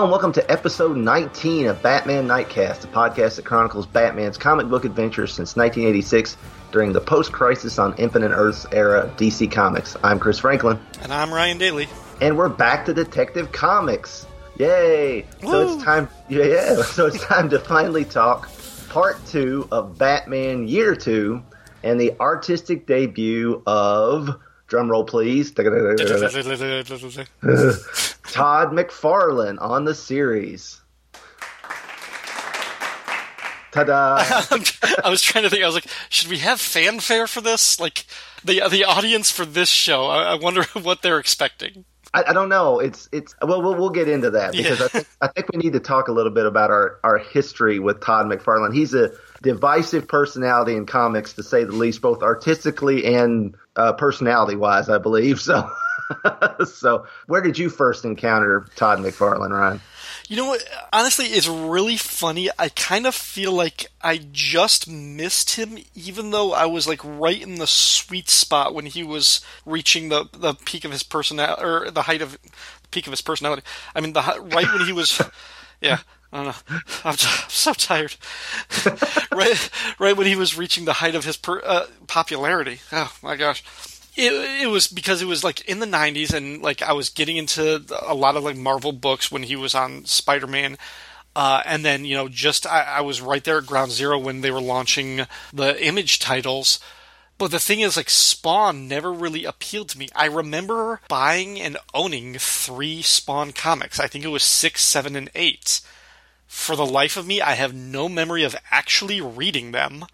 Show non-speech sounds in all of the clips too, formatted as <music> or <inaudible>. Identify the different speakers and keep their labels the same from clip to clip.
Speaker 1: Hello and welcome to episode 19 of Batman Nightcast, a podcast that chronicles Batman's comic book adventures since 1986 during the post-crisis on Infinite Earths era of DC Comics. I'm Chris Franklin.
Speaker 2: And I'm Ryan Daly.
Speaker 1: And we're back to Detective Comics. Yay! Woo. So it's time yeah, yeah. <laughs> So it's time to finally talk part two of Batman Year Two and the artistic debut of drum roll please. <laughs> Todd McFarlane on the series. Ta-da! <laughs>
Speaker 2: I was trying to think. I was like, should we have fanfare for this? Like the the audience for this show. I, I wonder <laughs> what they're expecting.
Speaker 1: I, I, don't know. It's it's well, we'll we'll get into that because yeah. I think I think we need to talk a little bit about our our history with Todd McFarlane. He's a divisive personality in comics, to say the least, both artistically and uh, personality wise, I believe. So, <laughs> <laughs> so where did you first encounter Todd McFarlane, Ryan?
Speaker 2: You know what? Honestly, it's really funny. I kind of feel like I just missed him, even though I was like right in the sweet spot when he was reaching the the peak of his personality or the height of the peak of his personality. I mean, the right when he was, <laughs> yeah. I don't know. I'm, so tired. <laughs> right, right when he was reaching the height of his per, uh, popularity. Oh my gosh. It, it was because it was like in the 90s and like I was getting into a lot of like Marvel books when he was on Spider-Man. Uh, and then, you know, just I, I was right there at ground zero when they were launching the image titles. But the thing is, like, Spawn never really appealed to me. I remember buying and owning three Spawn comics. I think it was six, seven, and eight for the life of me, I have no memory of actually reading them.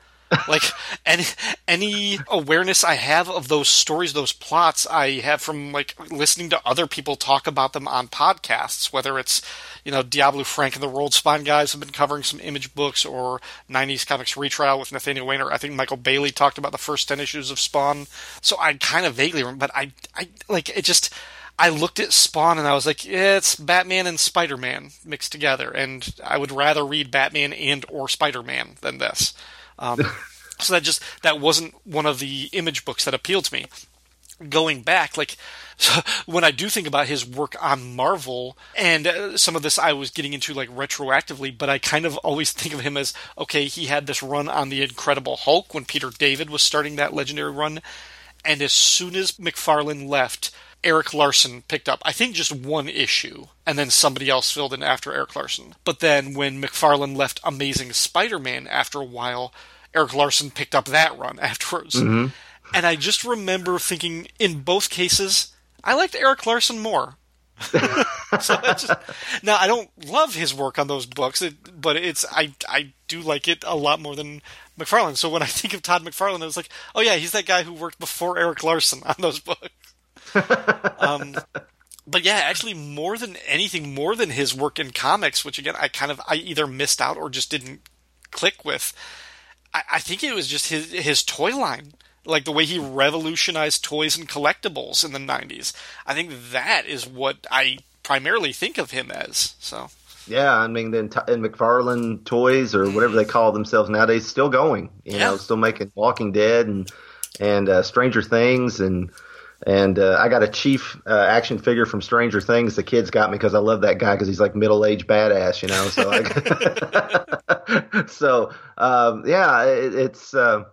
Speaker 2: Like any any awareness I have of those stories, those plots, I have from like listening to other people talk about them on podcasts. Whether it's you know Diablo Frank and the Rolled Spine guys have been covering some image books, or '90s comics retrial with Nathaniel Weiner. I think Michael Bailey talked about the first ten issues of Spawn. So I kind of vaguely remember, but I I like it just I looked at Spawn and I was like, yeah, it's Batman and Spider Man mixed together, and I would rather read Batman and or Spider Man than this. Um, <laughs> so that just that wasn't one of the image books that appealed to me. Going back, like <laughs> when I do think about his work on Marvel, and uh, some of this I was getting into like retroactively, but I kind of always think of him as okay, he had this run on the Incredible Hulk when Peter David was starting that legendary run, and as soon as McFarlane left Erik Larsen picked up, I think, just one issue, and then somebody else filled in after Erik Larsen. But then when McFarlane left Amazing Spider Man after a while, Erik Larsen picked up that run <laughs> afterwards. Mm-hmm. And I just remember thinking, in both cases, I liked Erik Larsen more. <laughs> so just, now I don't love his work on those books, it, but it's I I do like it a lot more than McFarlane. So when I think of Todd McFarlane, I was like, oh yeah, he's that guy who worked before Erik Larsen on those <laughs> books um, but yeah, actually, more than anything, more than his work in comics, which again I kind of I either missed out or just didn't click with. I, I think it was just his his toy line, like the way he revolutionized toys and collectibles in the '90s. I think that is what I primarily think of him as. So.
Speaker 1: Yeah, I mean, then in McFarlane Toys or whatever they call themselves nowadays, still going. You yeah. know, still making Walking Dead and and uh, Stranger Things and and uh, I got a chief uh, action figure from Stranger Things. The kids got me because I love that guy because he's like middle aged badass, you know. So, I, <laughs> so um, yeah, it, it's uh,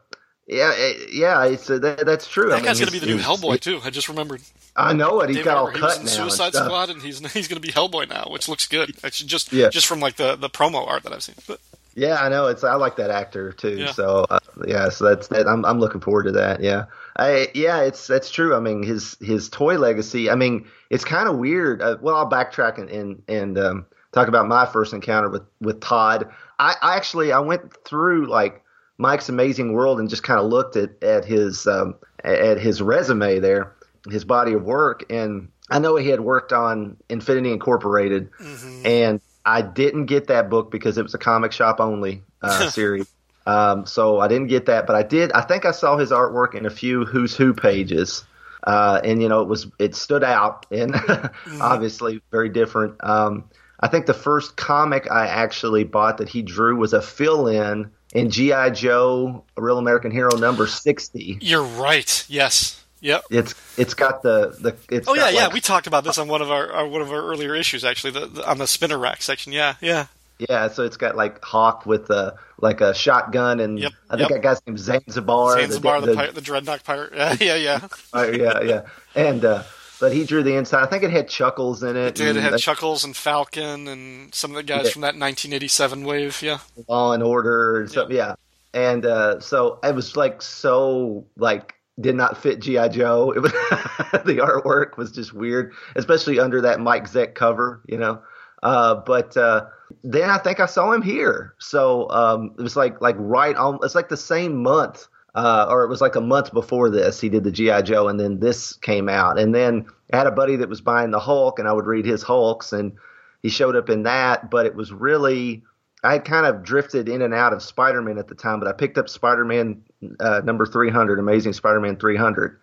Speaker 1: yeah, it, yeah, it's uh, that, that's true.
Speaker 2: That I mean, guy's gonna be the new Hellboy too. I just remembered.
Speaker 1: I know it. He's David got all cut now.
Speaker 2: Suicide Squad, and he's <laughs> he's gonna be Hellboy now, which looks good. Actually, just yeah. just from like the the promo art that I've seen. But
Speaker 1: yeah, I know. It's I like that actor too. Yeah. So uh, yeah, so that's that. I'm I'm looking forward to that. Yeah, I yeah, it's that's true. I mean, his his toy legacy. I mean, it's kind of weird. Uh, well, I'll backtrack and and, and um, talk about my first encounter with with Todd. I, I actually I went through like Mike's Amazing World and just kind of looked at at his um, at his resume there, his body of work, and I know he had worked on Infinity Incorporated, mm-hmm. and I didn't get that book because it was a comic shop only uh, <laughs> series. Um, so I didn't get that, but I did. I think I saw his artwork in a few Who's Who pages, uh, and you know it was it stood out and <laughs> mm-hmm. obviously very different. Um, I think the first comic I actually bought that he drew was a fill-in in GI Joe: A Real American Hero number sixty.
Speaker 2: You're right. Yes. Yep.
Speaker 1: It's it's got the the. It's
Speaker 2: oh yeah,
Speaker 1: got
Speaker 2: yeah. We talked about this on one of our, our one of our earlier issues, actually, the, the, on the spinner rack section. Yeah, yeah.
Speaker 1: Yeah, so it's got like Hawk with a like a shotgun, and
Speaker 2: Yep,
Speaker 1: I think
Speaker 2: yep.
Speaker 1: that guy's named Zanzibar.
Speaker 2: Zanzibar, the,
Speaker 1: the,
Speaker 2: pirate, the dreadnought pirate. <laughs> Yeah, yeah, yeah.
Speaker 1: uh, yeah, yeah, and uh, but he drew the inside. I think it had Chuckles in it.
Speaker 2: It did. It had Chuckles and Falcon and some of the guys
Speaker 1: Yeah.
Speaker 2: from that 1987 wave. Yeah.
Speaker 1: Law and Order and stuff. Yeah, and uh, so it was like so like did not fit GI Joe. <laughs> It was the artwork was just weird, especially under that Mike Zeck cover, you know. Uh, but uh, then I think I saw him here, so um, it was like like right on. It's like the same month, uh, or it was like a month before this. He did the GI Joe, and then this came out, and then I had a buddy that was buying the Hulk, and I would read his Hulks, and he showed up in that, but it was really I had kind of drifted in and out of Spider Man at the time, but I picked up Spider Man uh, number 300, Amazing Spider Man 300.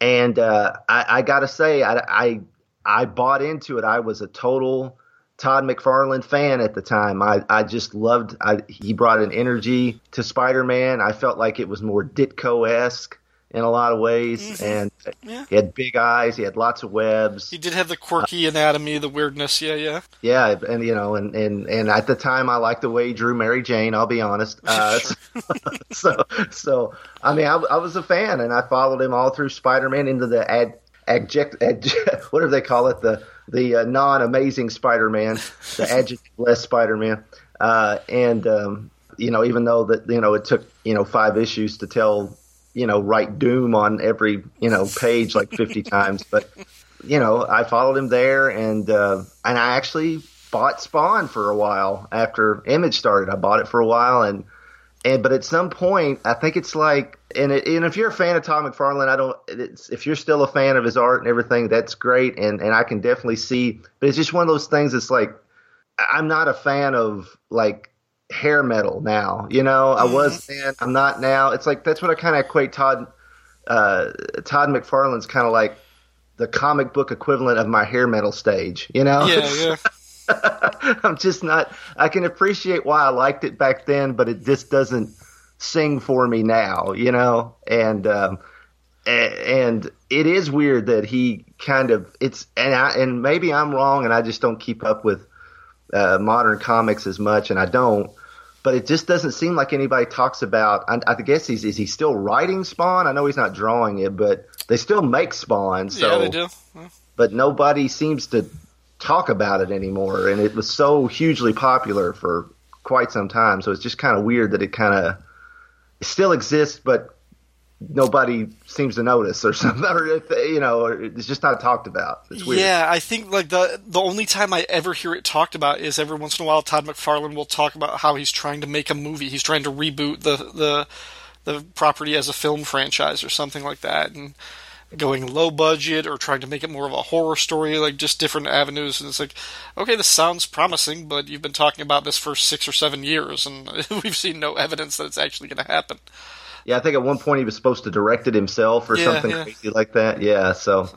Speaker 1: And uh, I, I got to say, I, I, I bought into it. I was a total Todd McFarlane fan at the time. I, I just loved, I, he brought an energy to Spider Man. I felt like it was more Ditko esque in a lot of ways. And
Speaker 2: Yeah.
Speaker 1: he had big eyes, he had lots of webs.
Speaker 2: He did have the quirky anatomy, the weirdness. Yeah, yeah.
Speaker 1: Yeah, and you know, and and and at the time, I liked the way he drew Mary Jane. I'll be honest. <laughs> Uh, <laughs> so, so I mean, I, I was a fan, and I followed him all through Spider-Man into the ad, adject, adject <laughs> whatever they call it, the the uh, non-amazing Spider-Man, the <laughs> adjective-less Spider-Man, uh, and um, you know, even though that you know it took you know five issues to tell you know write Doom on every you know page like fifty <laughs> times, but you know, I followed him there, and uh, and I actually bought Spawn for a while after Image started. I bought it for a while, and and but at some point, I think it's like, and it, and if you're a fan of Todd McFarlane, I don't. It's, if you're still a fan of his art and everything, that's great, and and I can definitely see. But it's just one of those things. It's like I'm not a fan of like hair metal now. You know, I was then. I'm not now. It's like that's what I kind of equate Todd uh, Todd McFarlane's kind of like the comic book equivalent of my hair metal stage. You know,
Speaker 2: Yeah, yeah. <laughs> <laughs>
Speaker 1: I'm just not. I can appreciate why I liked it back then, but it just doesn't sing for me now. You know, and um, and it is weird that he kind of it's and I and maybe I'm wrong and I just don't keep up with uh, modern comics as much, and I don't. But it just doesn't seem like anybody talks about. I, I guess he's is he still writing Spawn? I know he's not drawing it, but they still make Spawn. So
Speaker 2: yeah, they do.
Speaker 1: But nobody seems to talk about it anymore. And it was so hugely popular for quite some time. So it's just kind of weird that it kind of still exists, but nobody seems to notice or <laughs> something. Or if, you know, it's just not talked about. It's weird.
Speaker 2: Yeah, I think like the the only time I ever hear it talked about is every once in a while Todd McFarlane will talk about how he's trying to make a movie. He's trying to reboot the the the property as a film franchise or something like that, and going low budget or trying to make it more of a horror story, like just different avenues. And it's like, okay, this sounds promising, but you've been talking about this for six or seven years, and <laughs> we've seen no evidence that it's actually going to happen.
Speaker 1: Yeah, I think at one point he was supposed to direct it himself or
Speaker 2: Yeah,
Speaker 1: something
Speaker 2: yeah.
Speaker 1: crazy like that. Yeah, so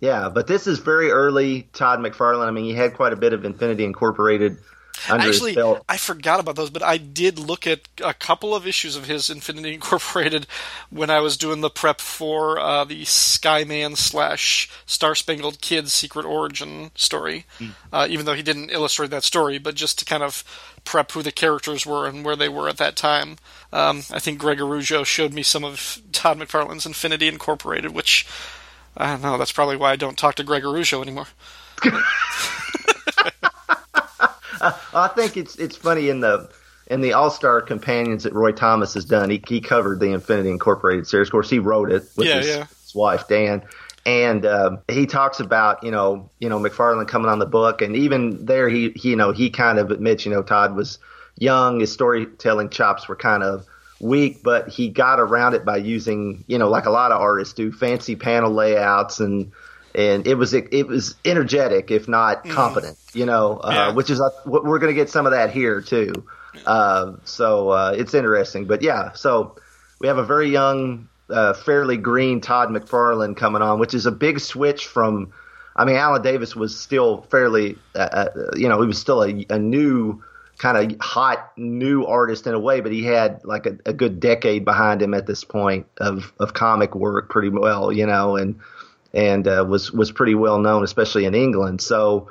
Speaker 1: yeah, but this is very early Todd McFarlane. I mean, he had quite a bit of Infinity Incorporated
Speaker 2: Actually. I forgot about those, but I did look at a couple of issues of his Infinity <laughs> Incorporated when I was doing the prep for uh, the Skyman slash Star Spangled Kid Secret Origin story. Uh, even though he didn't illustrate that story, but just to kind of prep who the characters were and where they were at that time. Um, I think Greg Arujo showed me some of Todd McFarlane's Infinity Incorporated, which I don't know. That's probably why I don't talk to Greg Arujo anymore. <laughs> <laughs>
Speaker 1: I think it's it's funny in the in the All Star Companions that Roy Thomas has done. He he covered the Infinity Incorporated series. Of course, he wrote it with
Speaker 2: Yeah,
Speaker 1: his,
Speaker 2: yeah.
Speaker 1: his wife Dann, and um, he talks about you know you know McFarlane coming on the book, and even there he, he you know he kind of admits you know Todd was young, his storytelling chops were kind of weak, but he got around it by using you know like a lot of artists do fancy panel layouts and and it was it, was energetic if not competent you know uh,
Speaker 2: Yeah.
Speaker 1: which is uh, we're going to get some of that here too uh, so uh, it's interesting but yeah so we have a very young uh, fairly green Todd McFarlane coming on which is a big switch from I mean Alan Davis was still fairly uh, uh, you know he was still a, a new kind of hot new artist in a way, but he had like a, a, good decade behind him at this point of, of comic work pretty well, you know, and and uh, was was pretty well known, especially in England. So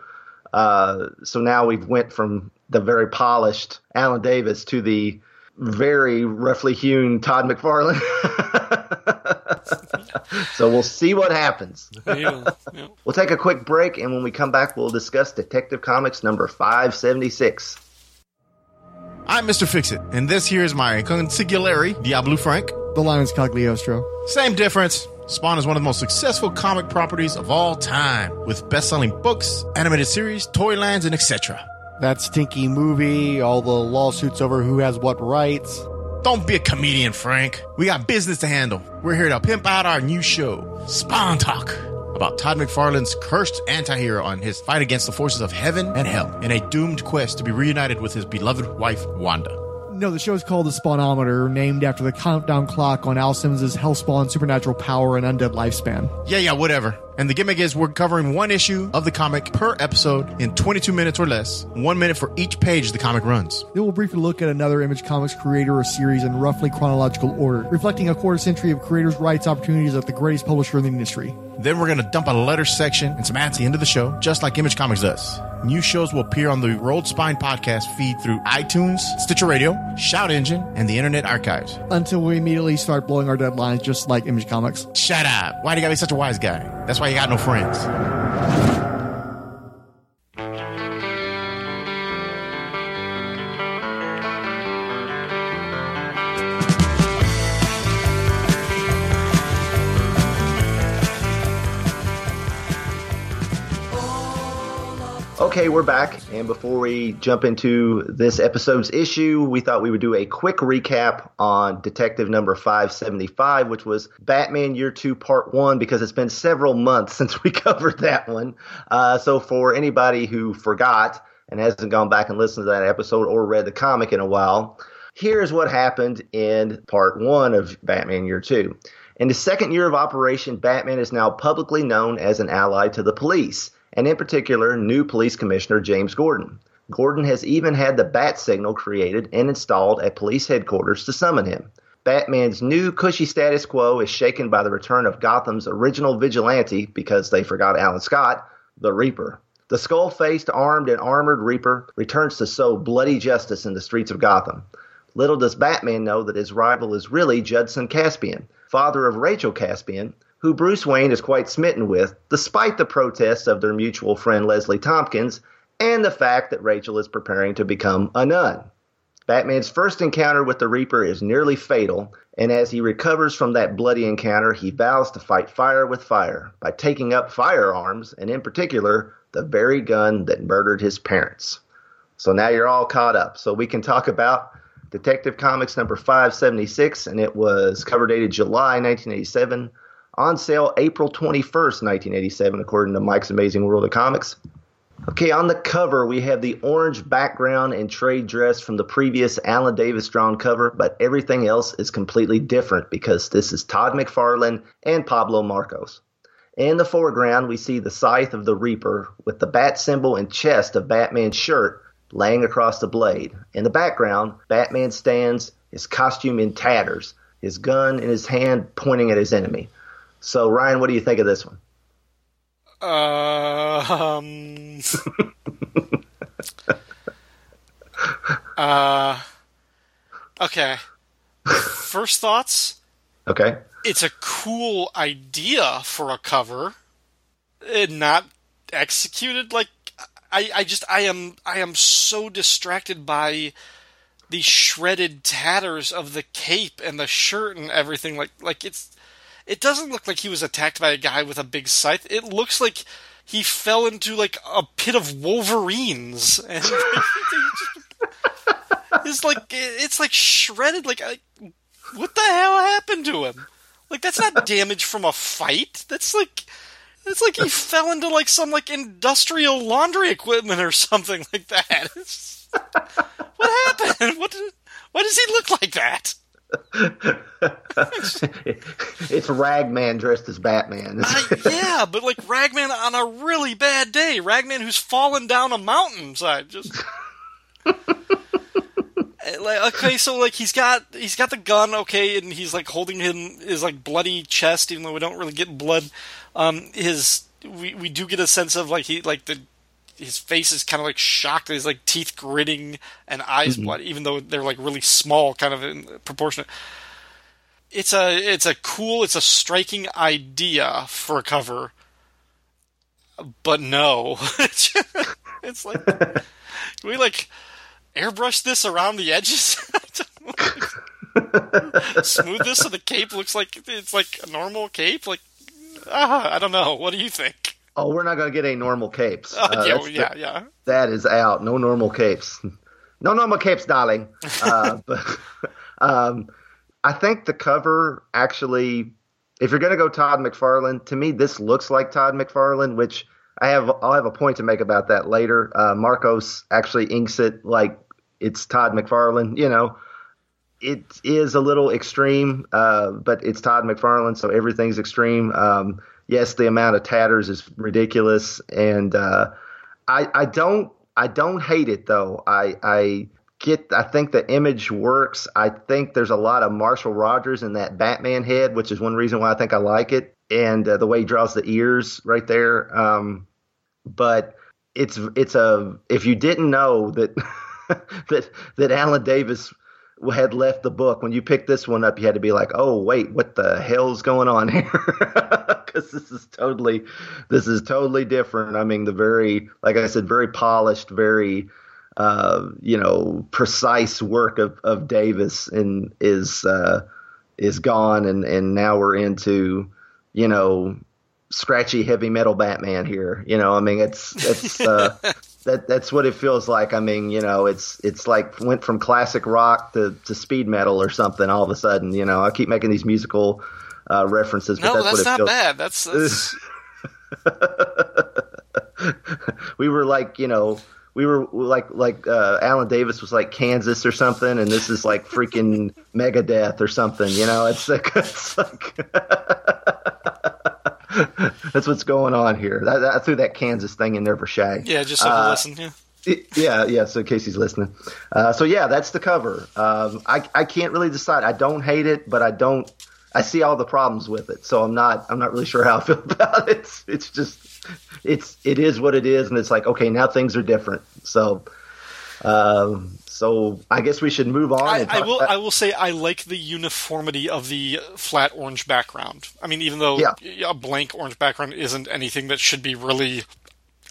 Speaker 1: uh, so now we've went from the very polished Alan Davis to the very roughly hewn Todd McFarlane. <laughs> so we'll see what happens. Yeah, yeah. We'll take a quick break, and when we come back, we'll discuss Detective Comics number 576.
Speaker 3: I'm Mr. Fixit, and this here is my consigliere, Diablo Frank.
Speaker 4: The Lion's Cagliostro.
Speaker 3: Same difference. Spawn is one of the most successful comic properties of all time, with best-selling books, animated series, toy lines, and etc.
Speaker 4: That stinky movie, all the lawsuits over who has what rights.
Speaker 3: Don't be a comedian, Frank. We got business to handle. We're here to pimp out our new show, Spawn Talk, about Todd McFarlane's cursed antihero on his fight against the forces of heaven and hell in a doomed quest to be reunited with his beloved wife, Wanda.
Speaker 4: No, the show is called The Spawnometer, named after the countdown clock on Al Simmons' Hellspawn supernatural power and undead lifespan.
Speaker 3: Yeah, yeah, whatever. And the gimmick is we're covering one issue of the comic per episode in 22 minutes or less, one minute for each page the comic runs.
Speaker 4: Then we'll briefly look at another Image Comics creator or series in roughly chronological order, reflecting a quarter century of creators' rights opportunities at the greatest publisher in the industry.
Speaker 3: Then we're going to dump a letter section and some ads at the end of the show, just like Image Comics does. New shows will appear on the Rolled Spine podcast feed through iTunes, Stitcher Radio, Shout Engine, and the Internet Archives.
Speaker 4: Until we immediately start blowing our deadlines, just like Image Comics.
Speaker 3: Shut up. Why do you gotta be such a wise guy? That's why you got no friends.
Speaker 1: Okay, we're back. And before we jump into this episode's issue, we thought we would do a quick recap on Detective number 575, which was Batman Year 2 Part 1, because it's been several months <laughs> since we covered that one. Uh, so for anybody who forgot and hasn't gone back and listened to that episode or read the comic in a while, here's what happened in Part 1 of Batman Year 2. In the second year of operation, Batman is now publicly known as an ally to the police and in particular, new police commissioner James Gordon. Gordon has even had the bat signal created and installed at police headquarters to summon him. Batman's new cushy status quo is shaken by the return of Gotham's original vigilante, because they forgot Alan Scott, the Reaper. The skull faced, armed, and armored Reaper returns to sow bloody justice in the streets of Gotham. Little does Batman know that his rival is really Judson Caspian, father of Rachel Caspian, who Bruce Wayne is quite smitten with, despite the protests of their mutual friend Leslie Thompkins and the fact that Rachel is preparing to become a nun. Batman's first encounter with the Reaper is nearly fatal, and as he recovers from that bloody encounter, he vows to fight fire with fire by taking up firearms, and in particular, the very gun that murdered his parents. So now you're all caught up. So we can talk about Detective Comics number 576, and it was cover dated July 1987 on sale April 21st, 1987, according to Mike's Amazing World of Comics. Okay, on the cover, we have the orange background and trade dress from the previous Alan Davis drawn cover, but everything else is completely different because this is Todd McFarlane and Pablo Marcos. In the foreground, we see the scythe of the Reaper with the bat symbol and chest of Batman's shirt laying across the blade. In the background, Batman stands, his costume in tatters, his gun in his hand pointing at his enemy. So, Ryan, what do you think of this one?
Speaker 2: Uh, um, <laughs> uh, okay. First thoughts.
Speaker 1: Okay.
Speaker 2: It's a cool idea for a cover, and not executed like I. I just I am I am so distracted by the shredded tatters of the cape and the shirt and everything. Like like it's it doesn't look like he was attacked by a guy with a big scythe. It looks like he fell into like a pit of wolverines and <laughs> it's like it's like shredded like what the hell happened to him? Like that's not damage from a fight. That's like it's like he <laughs> fell into like some like industrial laundry equipment or something like that. <laughs> What happened? What why does he look like that <laughs>
Speaker 1: it's Ragman dressed as Batman.
Speaker 2: uh, yeah, but like Ragman on a really bad day. Ragman who's fallen down a mountainside. Just <laughs> like, okay, so like he's got he's got the gun, okay, and he's like holding him his like bloody chest, even though we don't really get blood. Um, his we we do get a sense of like he like the his face is kind of like shocked, his like teeth gritting and eyes mm-hmm. blood, even though they're like really small, kind of in proportionate. It's a it's a cool, it's a striking idea for a cover, but no, <laughs> it's like <laughs> we like airbrush this around the edges? <laughs> Smooth this so the cape looks like it's like a normal cape? Like, ah, I don't know. What do you think?
Speaker 1: Oh, we're not going to get any normal capes.
Speaker 2: Uh, <laughs> uh, yeah, yeah, the, yeah.
Speaker 1: That is out. No normal capes. <laughs> No normal capes, darling. <laughs> Uh, but um, I think the cover actually, if you're going to go Todd McFarlane, to me this looks like Todd McFarlane, which I have I'll have a point to make about that later. Uh, Marcos actually inks it like it's Todd McFarlane. You know, it is a little extreme, uh, but it's Todd McFarlane, so everything's extreme. Um, yes, the amount of tatters is ridiculous, and uh, I I don't I don't hate it though. I I get I think the image works. I think there's a lot of Marshall Rogers in that Batman head, which is one reason why I think I like it, and uh, the way he draws the ears right there. Um, but it's it's a if you didn't know that <laughs> that that Alan Davis had left the book when you picked this one up you had to be like oh wait what the hell's going on here <laughs> because this is totally this is totally different i mean the very like i said very polished very uh, you know precise work of, of davis and is uh, is gone and and now we're into you know scratchy heavy metal Batman here. You know, I mean, it's it's uh, <laughs> that that's what it feels like. I mean, you know, it's it's like went from classic rock to, to speed metal or something all of a sudden. You know, I keep making these musical uh, references, but
Speaker 2: no,
Speaker 1: that's,
Speaker 2: that's
Speaker 1: what it
Speaker 2: not bad. That's, <laughs> that's...
Speaker 1: we were like, you know. We were like like uh, Alan Davis was like Kansas or something, and this is like freaking <laughs> Megadeth or something. You know, it's like, <laughs> it's like <laughs> That's what's going on here. That, I threw that Kansas thing in there for Shag.
Speaker 2: Yeah, just so uh, listen. Yeah.
Speaker 1: yeah, yeah. So Casey's listening. Uh, so yeah, that's the cover. Um, I I can't really decide. I don't hate it, but I don't. I see all the problems with it, so I'm not. I'm not really sure how I feel <laughs> about it. It's, it's just, it's it is what it is, and it's like okay, now things are different. So, um, so I guess we should move on.
Speaker 2: I, I will. About- I will say I like the uniformity of the flat orange background. I mean, even though yeah. a blank orange background isn't anything that should be really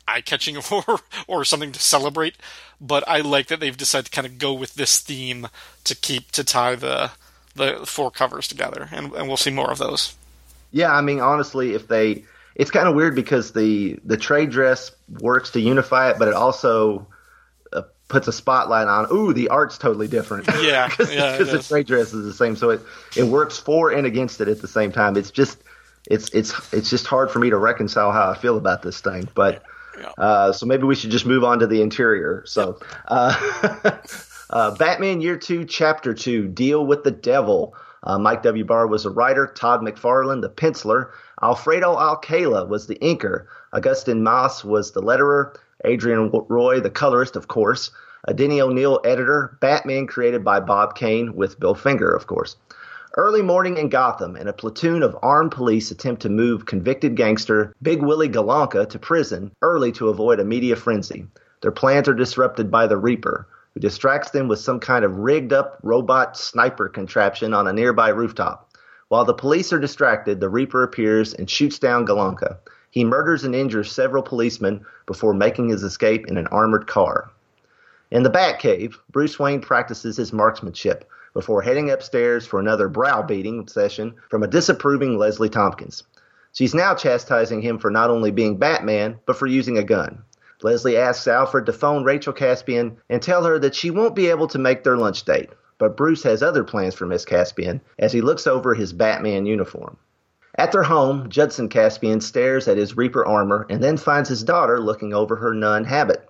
Speaker 2: eye-catching <laughs> or or something to celebrate, but I like that they've decided to kind of go with this theme to keep to tie the the four covers together, and, and we'll see more of those.
Speaker 1: Yeah, I mean, honestly, if they, it's kind of weird because the the trade dress works to unify it, but it also puts a spotlight on. Ooh, the art's totally different. <laughs>
Speaker 2: Yeah, <laughs>
Speaker 1: because
Speaker 2: yeah,
Speaker 1: the trade dress is the same. So it it works for and against it at the same time. It's just it's it's it's just hard for me to reconcile how I feel about this thing. But yeah. uh, so maybe we should just move on to the interior. So. Uh, <laughs> uh, Batman Year Two, Chapter Two, Deal with the Devil. Uh, Mike W. Barr was the writer, Todd McFarlane the penciler, Alfredo Alcala was the inker, Agustin Mas was the letterer, Adrienne Roy, the colorist, of course. A Denny O'Neil editor. Batman created by Bob Kane with Bill Finger, of course. Early morning in Gotham, and a platoon of armed police attempt to move convicted gangster Big Willie Galanka to prison early to avoid a media frenzy. Their plans are disrupted by the Reaper, who distracts them with some kind of rigged up robot sniper contraption on a nearby rooftop. While the police are distracted, the Reaper appears and shoots down Galanka. He murders and injures several policemen before making his escape in an armored car. In the Batcave, Bruce Wayne practices his marksmanship before heading upstairs for another browbeating session from a disapproving Leslie Thompkins. She's now chastising him for not only being Batman, but for using a gun. Leslie asks Alfred to phone Rachel Caspian and tell her that she won't be able to make their lunch date, but Bruce has other plans for Miss Caspian as he looks over his Batman uniform. At their home, Judson Caspian stares at his Reaper armor and then finds his daughter looking over her nun habit.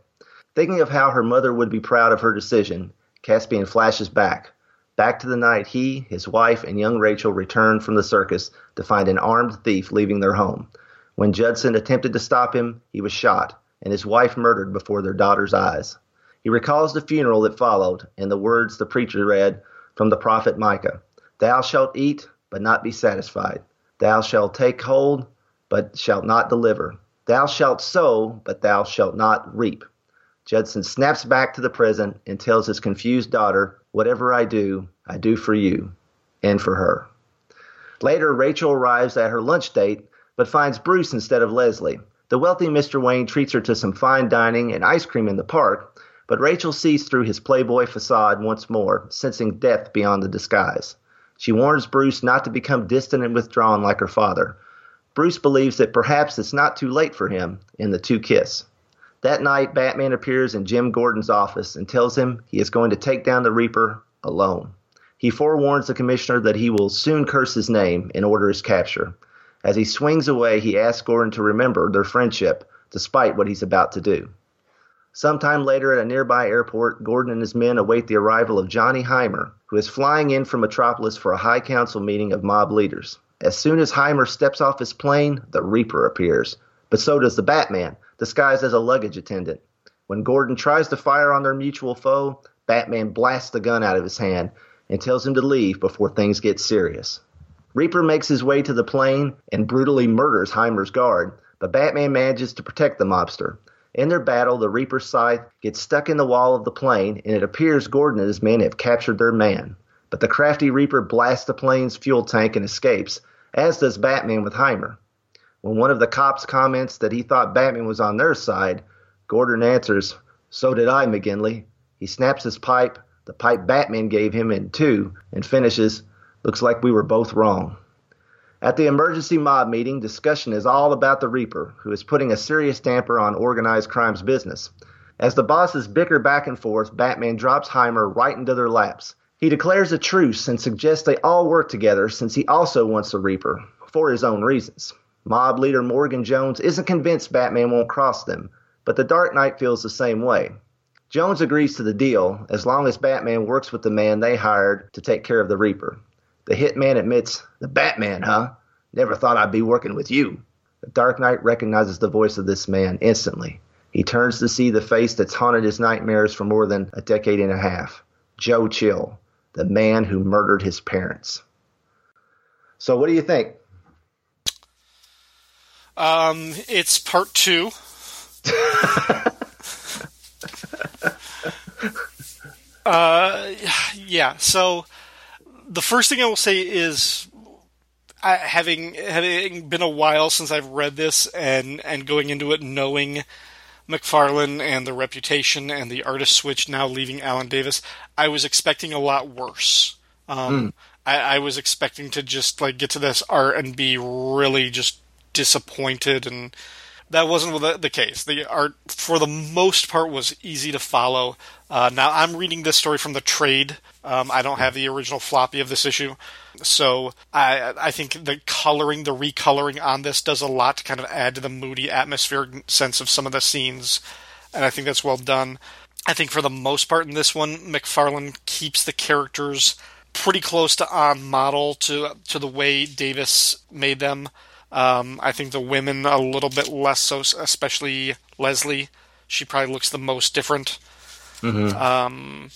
Speaker 1: Thinking of how her mother would be proud of her decision, Caspian flashes back. Back to the night he, his wife, and young Rachel returned from the circus to find an armed thief leaving their home. When Judson attempted to stop him, he was shot, and his wife murdered before their daughter's eyes. He recalls the funeral that followed and the words the preacher read from the prophet Micah Thou shalt eat, but not be satisfied. Thou shalt take hold, but shalt not deliver. Thou shalt sow, but thou shalt not reap. Judson snaps back to the present and tells his confused daughter, Whatever I do, I do for you and for her. Later, Rachel arrives at her lunch date, but finds Bruce instead of Leslie. The wealthy Mr. Wayne treats her to some fine dining and ice cream in the park, but Rachel sees through his playboy facade once more, sensing death beyond the disguise. She warns Bruce not to become distant and withdrawn like her father. Bruce believes that perhaps it's not too late for him, and the two kiss. That night, Batman appears in Jim Gordon's office and tells him he is going to take down the Reaper alone. He forewarns the commissioner that he will soon curse his name and order his capture. As he swings away, he asks Gordon to remember their friendship despite what he's about to do. Sometime later at a nearby airport, Gordon and his men await the arrival of Johnny Heimer, who is flying in from Metropolis for a high council meeting of mob leaders. As soon as Heimer steps off his plane, the Reaper appears. But so does the Batman, disguised as a luggage attendant. When Gordon tries to fire on their mutual foe, Batman blasts the gun out of his hand and tells him to leave before things get serious. Reaper makes his way to the plane and brutally murders Heimer's guard, but Batman manages to protect the mobster. In their battle, the Reaper scythe gets stuck in the wall of the plane, and it appears Gordon and his men have captured their man. But the crafty Reaper blasts the plane's fuel tank and escapes, as does Batman with Heimer. When one of the cops comments that he thought Batman was on their side, Gordon answers, So did I, McGinley. He snaps his pipe, the pipe Batman gave him in two, and finishes, Looks like we were both wrong. At the emergency mob meeting, discussion is all about the Reaper, who is putting a serious damper on organized crime's business. As the bosses bicker back and forth, Batman drops Heimer right into their laps. He declares a truce and suggests they all work together since he also wants the Reaper, for his own reasons. Mob leader Morgan Jones isn't convinced Batman won't cross them, but the Dark Knight feels the same way. Jones agrees to the deal as long as Batman works with the man they hired to take care of the Reaper. The hitman admits, The Batman, huh? Never thought I'd be working with you. The Dark Knight recognizes the voice of this man instantly. He turns to see the face that's haunted his nightmares for more than a decade and a half Joe Chill, the man who murdered his parents. So, what do you think?
Speaker 2: Um, it's part two. <laughs> uh, yeah. So the first thing I will say is, I, having having been a while since I've read this and and going into it knowing McFarlane and the reputation and the artist switch now leaving Alan Davis, I was expecting a lot worse. Um, mm. I, I was expecting to just like get to this art and be really just disappointed and that wasn't the, the, case. The art, for the most part, was easy to follow. Uh, now, I'm reading this story from the trade. Um, I don't have the original floppy of this issue. So I, I think the coloring, the recoloring on this does a lot to kind of add to the moody atmospheric sense of some of the scenes. And I think that's well done. I think for the most part in this one, McFarlane keeps the characters pretty close to on model to to the way Davis made them. Um, I think the women a little bit less so, especially Leslie. She probably looks the most different. Mm-hmm. Um,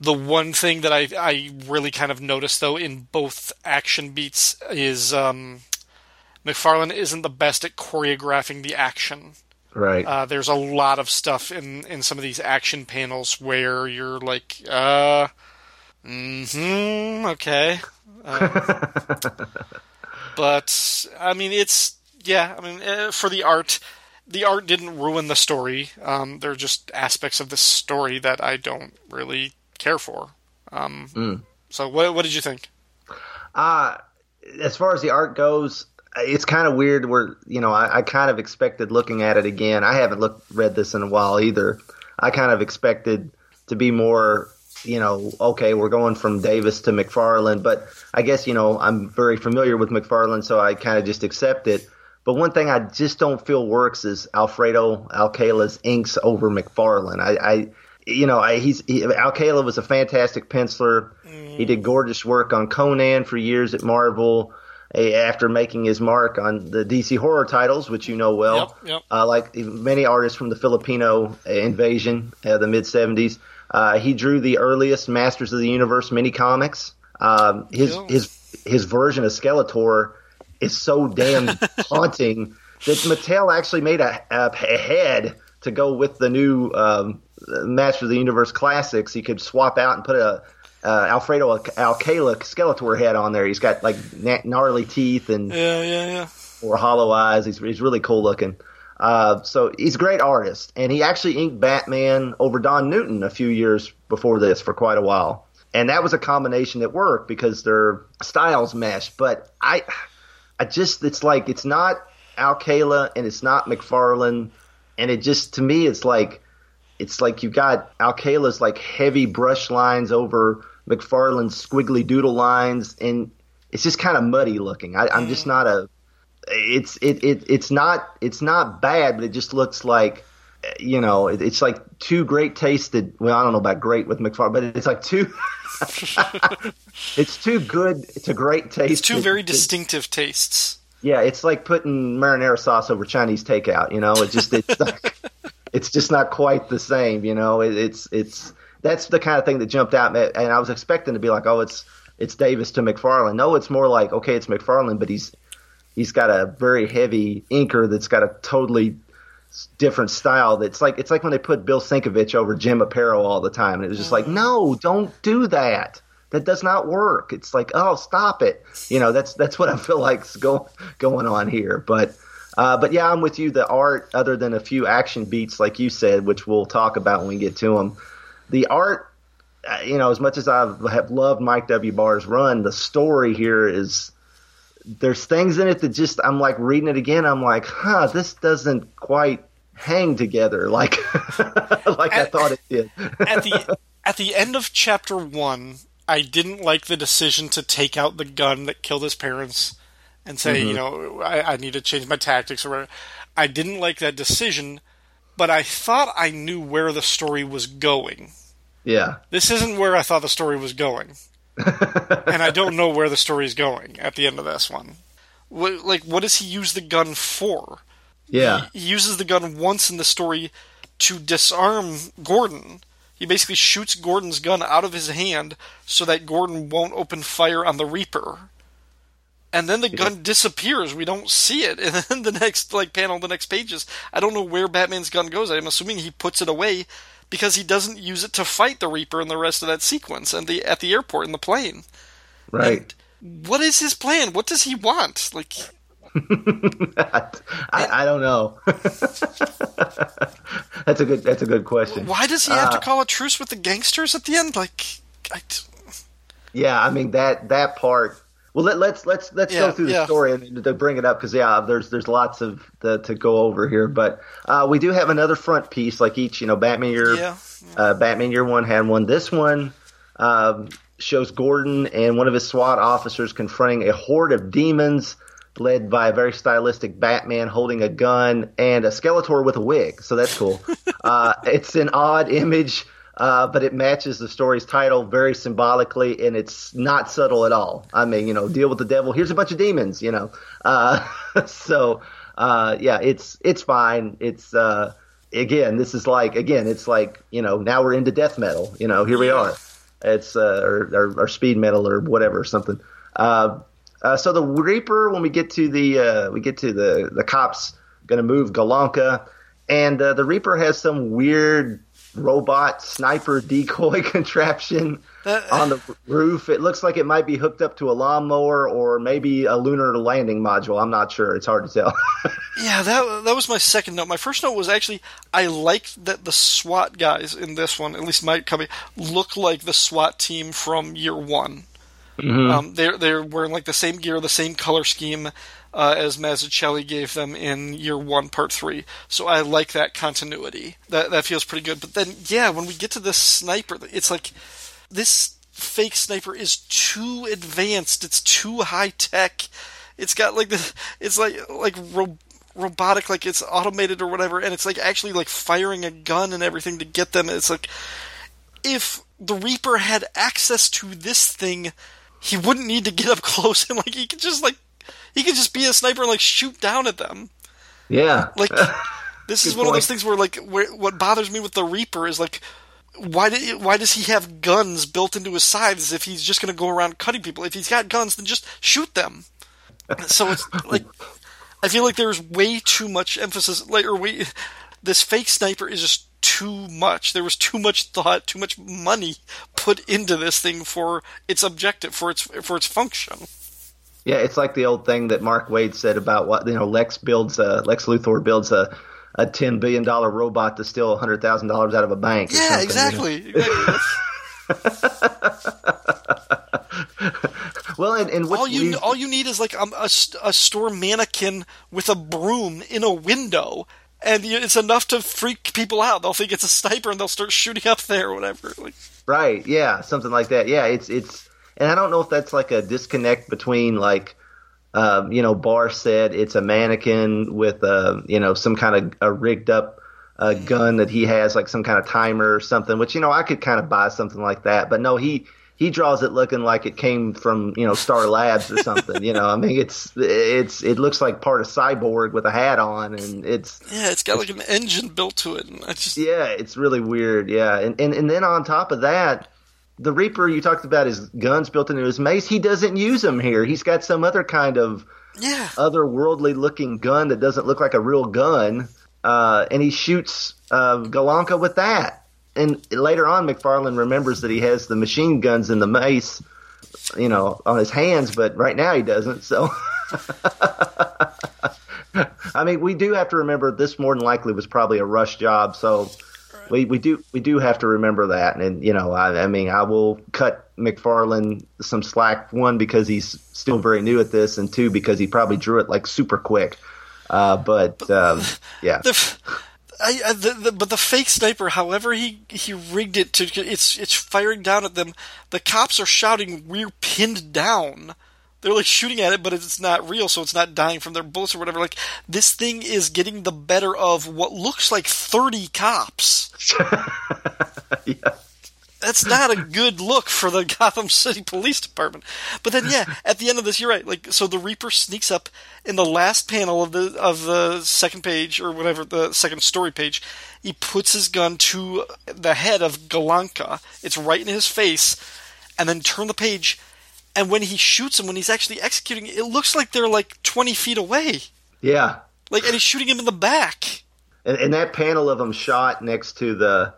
Speaker 2: the one thing that I I really kind of noticed though in both action beats is um, McFarlane isn't the best at choreographing the action.
Speaker 1: Right.
Speaker 2: Uh, there's a lot of stuff in in some of these action panels where you're like, uh, hmm, okay. Uh, <laughs> But I mean, it's yeah. I mean, uh, for the art, the art didn't ruin the story. Um, there are just aspects of the story that I don't really care for. Um, mm. So, what what did you think?
Speaker 1: Uh as far as the art goes, it's kind of weird. Where you know, I, I kind of expected looking at it again. I haven't looked read this in a while either. I kind of expected to be more you know, okay, we're going from Davis to McFarlane, but I guess, you know, I'm very familiar with McFarlane, so I kind of just accept it. But one thing I just don't feel works is Alfredo Alcala's inks over McFarlane. I, I you know, I, he's he, Alcala was a fantastic penciler. Mm. He did gorgeous work on Conan for years at Marvel. after making his mark on the DC horror titles, which you know well,
Speaker 2: Yep, yep.
Speaker 1: Uh, like many artists from the Filipino invasion, uh, the mid 70s. Uh, he drew the earliest Masters of the Universe mini comics. Um, his his his version of Skeletor is so damn <laughs> haunting that Mattel actually made a, a, a head to go with the new um, Master of the Universe classics. He could swap out and put a uh, Alfredo Alcala Skeletor head on there. He's got like gna- gnarly teeth and
Speaker 2: Yeah, yeah, yeah.
Speaker 1: or hollow eyes. He's he's really cool looking. Uh, so he's a great artist, and he actually inked Batman over Don Newton a few years before this for quite a while, and that was a combination that worked because their styles mesh. But I, I just it's like it's not Alcala and it's not McFarlane, and it just to me it's like it's like you got Alcala's like heavy brush lines over McFarlane's squiggly doodle lines, and it's just kind of muddy looking. I, I'm just mm. not a. It's it, it it's not it's not bad, but it just looks like you know it, it's like two great tasted. Well, I don't know about great with McFarlane, but it's like two. <laughs> it's too good to great taste.
Speaker 2: It's two very distinctive tastes.
Speaker 1: Yeah, it's like putting marinara sauce over Chinese takeout. You know, it just it's <laughs> like, it's just not quite the same. You know, it, it's it's that's the kind of thing that jumped out, and I was expecting to be like, oh, it's it's Davis to McFarlane. No, it's more like okay, it's McFarlane, but he's he's got a very heavy inker that's got a totally different style. That's like it's like when they put Bill Sienkiewicz over Jim Aparo all the time, and it was just like, no, don't do that. That does not work. It's like, oh, stop it. You know, that's that's what I feel like's go, going on here. But uh, but yeah, I'm with you. The art, other than a few action beats, like you said, which we'll talk about when we get to them, the art. uh, You know, as much as I have loved Mike W. Barr's run, the story here is there's things in it that just I'm like reading it again. I'm like, huh, this doesn't quite hang together <laughs> like like I thought it did. <laughs>
Speaker 2: At the <laughs> at the end of chapter one, I didn't like the decision to take out the gun that killed his parents and say, mm-hmm. you know, I, I need to change my tactics or whatever. I didn't like that decision, but I thought I knew where the story was going.
Speaker 1: yeah.
Speaker 2: This isn't where I thought the story was going. And I don't know <laughs> where the story is going at the end of this one. What, like, what does he use the gun for?
Speaker 1: Yeah.
Speaker 2: He uses the gun once in the story to disarm Gordon. He basically shoots Gordon's gun out of his hand so that Gordon won't open fire on the Reaper. And then the gun disappears. We don't see it. <laughs> And then the next like panel, the next pages, I don't know where Batman's gun goes. I'm assuming he puts it away because he doesn't use it to fight the Reaper in the rest of that sequence and the at the airport in the plane.
Speaker 1: Right.
Speaker 2: And what is his plan? What does he want? Like <laughs>
Speaker 1: I, I don't know. <laughs> that's a good. That's a good question.
Speaker 2: why does he have
Speaker 1: Uh,
Speaker 2: to call a truce with the gangsters at the end? Like I,
Speaker 1: Yeah, I mean that that part. Well, let, let's let's let's
Speaker 2: Yeah,
Speaker 1: go through the
Speaker 2: yeah.
Speaker 1: story and to bring it up because yeah, there's there's lots of the, to go over here, but uh, we do have another front piece like each. You know, Batman year,
Speaker 2: Yeah.
Speaker 1: uh, Batman year one had one. This one um, shows Gordon and one of his SWAT officers confronting a horde of demons. Led by a very stylistic Batman holding a gun and a Skeletor with a wig, so that's cool. <laughs> uh, it's an odd image uh, but it matches the story's title very symbolically, and it's not subtle at all. I mean, you know, deal with the devil. Here's a bunch of demons, you know. Uh, <laughs> so, uh, yeah, it's it's fine. It's uh, again, this is like again, it's like you know, now we're into death metal. You know, here we are. It's uh, or, or, or speed metal or whatever or something. Uh, uh, so the Reaper, when we get to the uh, we get to the the cops going to move Galanka, and uh, the Reaper has some weird robot sniper decoy <laughs> contraption on the roof. It looks like it might be hooked up to a lawnmower or maybe a lunar landing module. I'm not sure. It's hard to tell. <laughs>
Speaker 2: Yeah, that that was my second note. My first note was actually I like that the SWAT guys in this one, at least my company, look like the SWAT team from year one. Um, they're they're wearing like the same gear, the same color scheme uh, as Mazzucchelli gave them in year one, part three. So I like that continuity. That that feels pretty good. But then, yeah, when we get to this sniper, it's like this fake sniper is too advanced. It's too high tech. It's got like the it's like like ro- robotic, like it's automated or whatever, and it's like actually like firing a gun and everything to get them. It's like if the Reaper had access to this thing, he wouldn't need to get up <laughs> close and like he could just like He could just be a sniper and like shoot down at them.
Speaker 1: Yeah.
Speaker 2: Like <laughs> this is one of those things where like where, what bothers me with the Reaper is like why did why does he have guns built into his sides if he's just going to go around cutting people? If he's got guns, then just shoot them. so it's <laughs> like I feel like there's way too much emphasis like or way this fake sniper is just too much. There was too much thought, too much money put into this thing for its objective, for its for its function.
Speaker 1: Yeah, it's like the old thing that Mark Waid said about what you know. Lex builds a Lex Luthor builds a a ten billion dollar robot to steal hundred thousand dollars out of a bank. or
Speaker 2: Yeah, exactly. <laughs>
Speaker 1: Well, and, and what
Speaker 2: all you
Speaker 1: leads-
Speaker 2: all you need is like um, a, a store mannequin with a broom in a window, and it's enough to freak people out. They'll think it's a sniper, and they'll start shooting up there or whatever. Like,
Speaker 1: Right. Yeah. Something like that. Yeah. It's it's, and I don't know if that's like a disconnect between like, um, you know, Barr said it's a mannequin with a you know some kind of a rigged up uh, gun that he has like some kind of timer or something. Which you know I could kind of buy something like that, but no, he. He draws it looking like it came from you know Star Labs or something. You know, I mean, it's it's it looks like part of Cyborg with a hat on, and it's
Speaker 2: yeah, it's got like an engine built to it, and I just
Speaker 1: yeah, it's really weird. Yeah, and and and then on top of that, the Reaper you talked about his guns built into his mace. He doesn't use them here. He's got some other kind of
Speaker 2: yeah.
Speaker 1: otherworldly looking gun that doesn't look like a real gun, uh, and he shoots uh, Galanka with that. And later on, McFarlane remembers that he has the machine guns and the mace, you know, on his hands, but right now he doesn't. So. <laughs> I mean, we do have to remember this more than likely was probably a rush job, so we, we do we do have to remember that. And you know, I, I mean, I will cut McFarlane some slack one because he's still very new at this, and two because he probably drew it like super quick. Uh, but um, yeah,
Speaker 2: The, f- I, I, the, the, but the fake sniper, however he he rigged it to, it's it's firing down at them. The cops are shouting, "We're pinned down." They're like shooting at it, but it's not real, so it's not dying from their bullets or whatever. Like this thing is getting the better of what looks like thirty cops. <laughs>
Speaker 1: yeah,
Speaker 2: That's not a good look for the <laughs> Gotham City Police Department. But then, yeah, <laughs> at the end of this, you're right. Like, so the Reaper sneaks up in the last panel of the of the second page or whatever the second story page. He puts his gun to the head of Galanka. It's right in his face, and then turn the page. And when he shoots him, when he's actually executing, it looks like they're like twenty feet away.
Speaker 1: yeah.
Speaker 2: Like, and he's shooting him in the back.
Speaker 1: And, and that panel of them shot next to the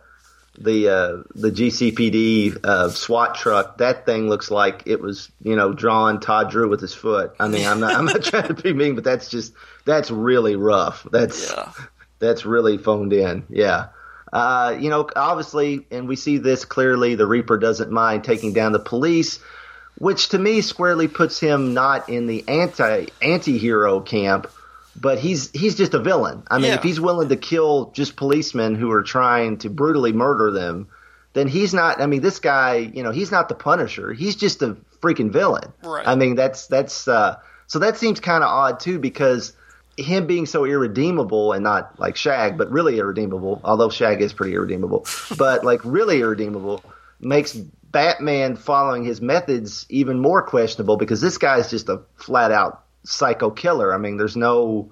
Speaker 1: the uh, the GCPD uh, SWAT truck. That thing looks like it was you know drawn Todd Drew with his foot. I mean, I'm not I'm not <laughs> trying to be mean, but that's just that's really rough. That's
Speaker 2: Yeah.
Speaker 1: that's really phoned in. Yeah. Uh, you know, obviously, and we see this clearly. The Reaper doesn't mind taking down the police, which to me squarely puts him not in the anti anti-hero camp, but he's he's just a villain. I mean,
Speaker 2: Yeah.
Speaker 1: if he's willing to kill just policemen who are trying to brutally murder them, then he's not. I mean, this guy, you know, he's not the Punisher. He's just a freaking villain.
Speaker 2: Right.
Speaker 1: I mean, that's that's uh, so that seems kind of odd too because him being so irredeemable and not like Shag, but really irredeemable, although Shag is pretty irredeemable, <laughs> but like really irredeemable, makes Batman following his methods even more questionable because this guy's just a flat out psycho killer. I mean, there's no,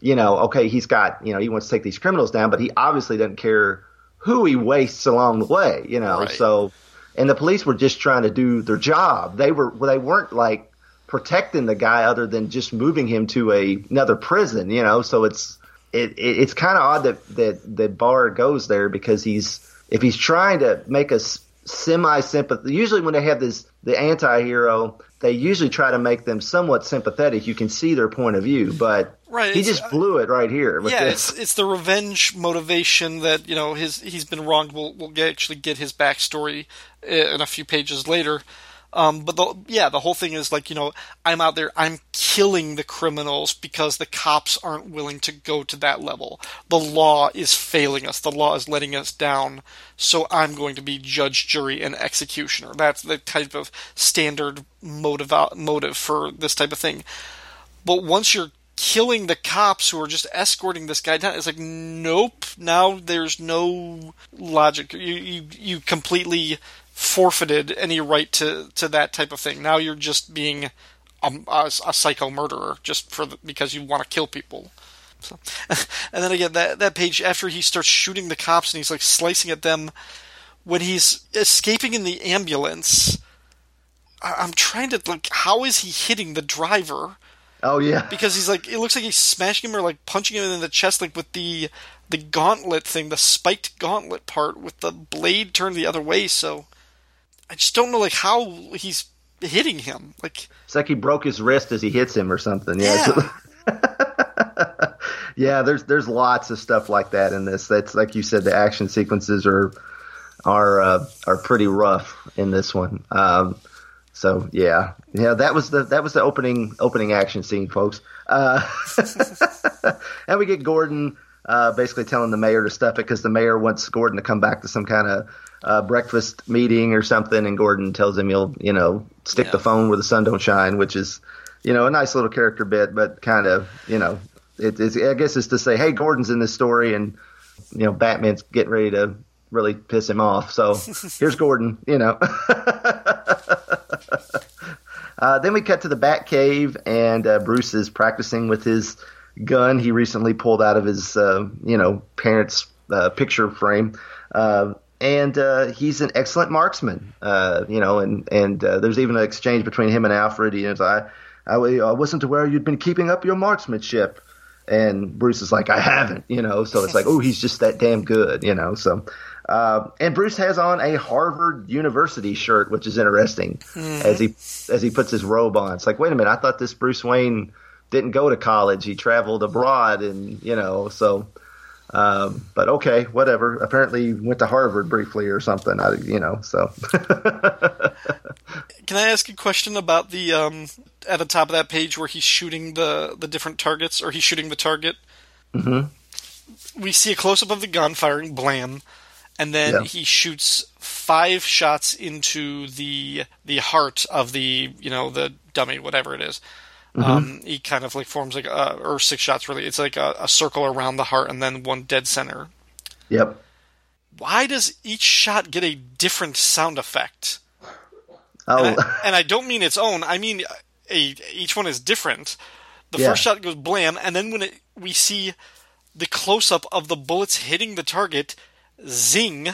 Speaker 1: you know, okay, he's got, you know, he wants to take these criminals down, but he obviously doesn't care who he wastes along the way, you know,
Speaker 2: Right.
Speaker 1: so, and the police were just trying to do their job. They were, well, they weren't like, protecting the guy other than just moving him to a, another prison, you know. So it's it, it it's kind of odd that that that Barr goes there because he's if he's trying to make us semi sympathetic. Usually when they have this the anti-hero, they usually try to make them somewhat sympathetic. You can see their point of view, but
Speaker 2: Right,
Speaker 1: he just uh, blew it right here with
Speaker 2: yeah,
Speaker 1: this.
Speaker 2: it's it's the revenge motivation that you know his he's been wronged. We'll we'll get, actually get his backstory uh, in a few pages later. Um, but the yeah, the whole thing is like you know I'm out there, I'm killing the criminals because the cops aren't willing to go to that level. The law is failing us. The law is letting us down. So I'm going to be judge, jury, and executioner. That's the type of standard motive motive for this type of thing. But once you're killing the cops who are just escorting this guy down, it's like nope. Now there's no logic. You you you completely forfeited any right to to that type of thing. Now you're just being a, a, a psycho murderer just for the, because you want to kill people. So, <laughs> and then again, that that page after he starts shooting the cops and he's like slicing at them when he's escaping in the ambulance. I, am trying to like, how is he hitting the driver?
Speaker 1: Oh yeah, <laughs>
Speaker 2: because he's like, it looks like he's smashing him or like punching him in the chest, like with the the gauntlet thing, the spiked gauntlet part with the blade turned the other way. So I just don't know like how he's hitting him. Like
Speaker 1: it's like he broke his wrist as he hits him or something. Yeah.
Speaker 2: Yeah. <laughs>
Speaker 1: yeah, there's there's lots of stuff like that in this. That's like you said, the action sequences are are uh, are pretty rough in this one. Um, so yeah, yeah, that was the that was the opening opening action scene, folks. Uh, <laughs> and we get Gordon uh, basically telling the mayor to stuff it because the mayor wants Gordon to come back to some kind of uh, breakfast meeting or something, and Gordon tells him he'll you know stick yeah. the phone where the sun don't shine, which is you know a nice little character bit, but kind of you know it, it's I guess it's to say hey Gordon's in this story and you know Batman's getting ready to really piss him off. So <laughs> here's Gordon, you know. <laughs> uh, then we cut to the Bat Cave, and uh, Bruce is practicing with his gun he recently pulled out of his, uh, you know, parents' uh, picture frame. Uh, and uh, he's an excellent marksman, you know, and and there's even an exchange between him and Alfred. He I, I, I wasn't aware you'd been keeping up your marksmanship. And Bruce is like, I haven't, you know. So it's like, oh, he's just that damn good, you know. So uh, and Bruce has on a Harvard University shirt, which is interesting mm-hmm. as he as he puts his robe on. It's like, wait a minute, I thought this Bruce Wayne didn't go to college; he traveled abroad, and you know, so. Um, but okay, whatever. Apparently, went to Harvard briefly or something. I, you know, so. <laughs>
Speaker 2: Can I ask a question about the um, at the top of that page where he's shooting the the different targets, or he's shooting the target?
Speaker 1: Mm-hmm.
Speaker 2: We see a close up of the gun firing, blam, and then yeah. he shoots five shots into the the heart of the you know the dummy whatever it is. Mm-hmm. Um, he kind of like forms like a, or six shots really. It's like a, a circle around the heart and then one dead center.
Speaker 1: Yep.
Speaker 2: Why does each shot get a different sound effect?
Speaker 1: Oh,
Speaker 2: and I, and I don't mean its own. I mean a, each one is different. The yeah. first shot goes blam, and then when it, we see the close up of the bullets hitting the target, zing,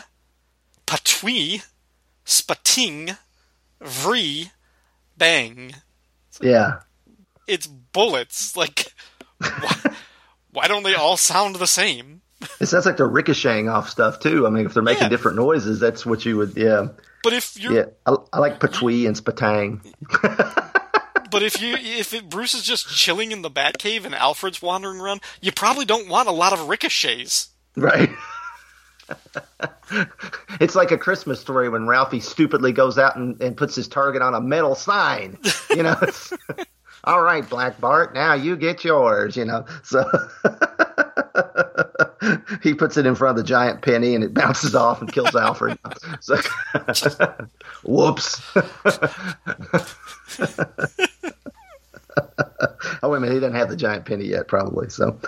Speaker 2: patui, spating, vree, bang.
Speaker 1: Yeah.
Speaker 2: It's bullets. <laughs> Like, why, why, don't they all sound the same?
Speaker 1: It sounds like they're ricocheting off stuff too. I mean, if they're making yeah. different noises, that's what you would, yeah.
Speaker 2: But if you're,
Speaker 1: yeah, I, I like patui and spatang. <laughs>
Speaker 2: but if you if it, Bruce is just chilling in the Batcave and Alfred's wandering around, you probably don't want a lot of ricochets.
Speaker 1: Right. <laughs> it's like a Christmas story when Ralphie stupidly goes out and, and puts his target on a metal sign. You know, all right, Black Bart, now you get yours. You know, so <laughs> he puts it in front of the giant penny and it bounces off and kills Alfred. <laughs> So, <laughs> whoops. oh wait a minute, he doesn't have the giant penny yet, probably. So,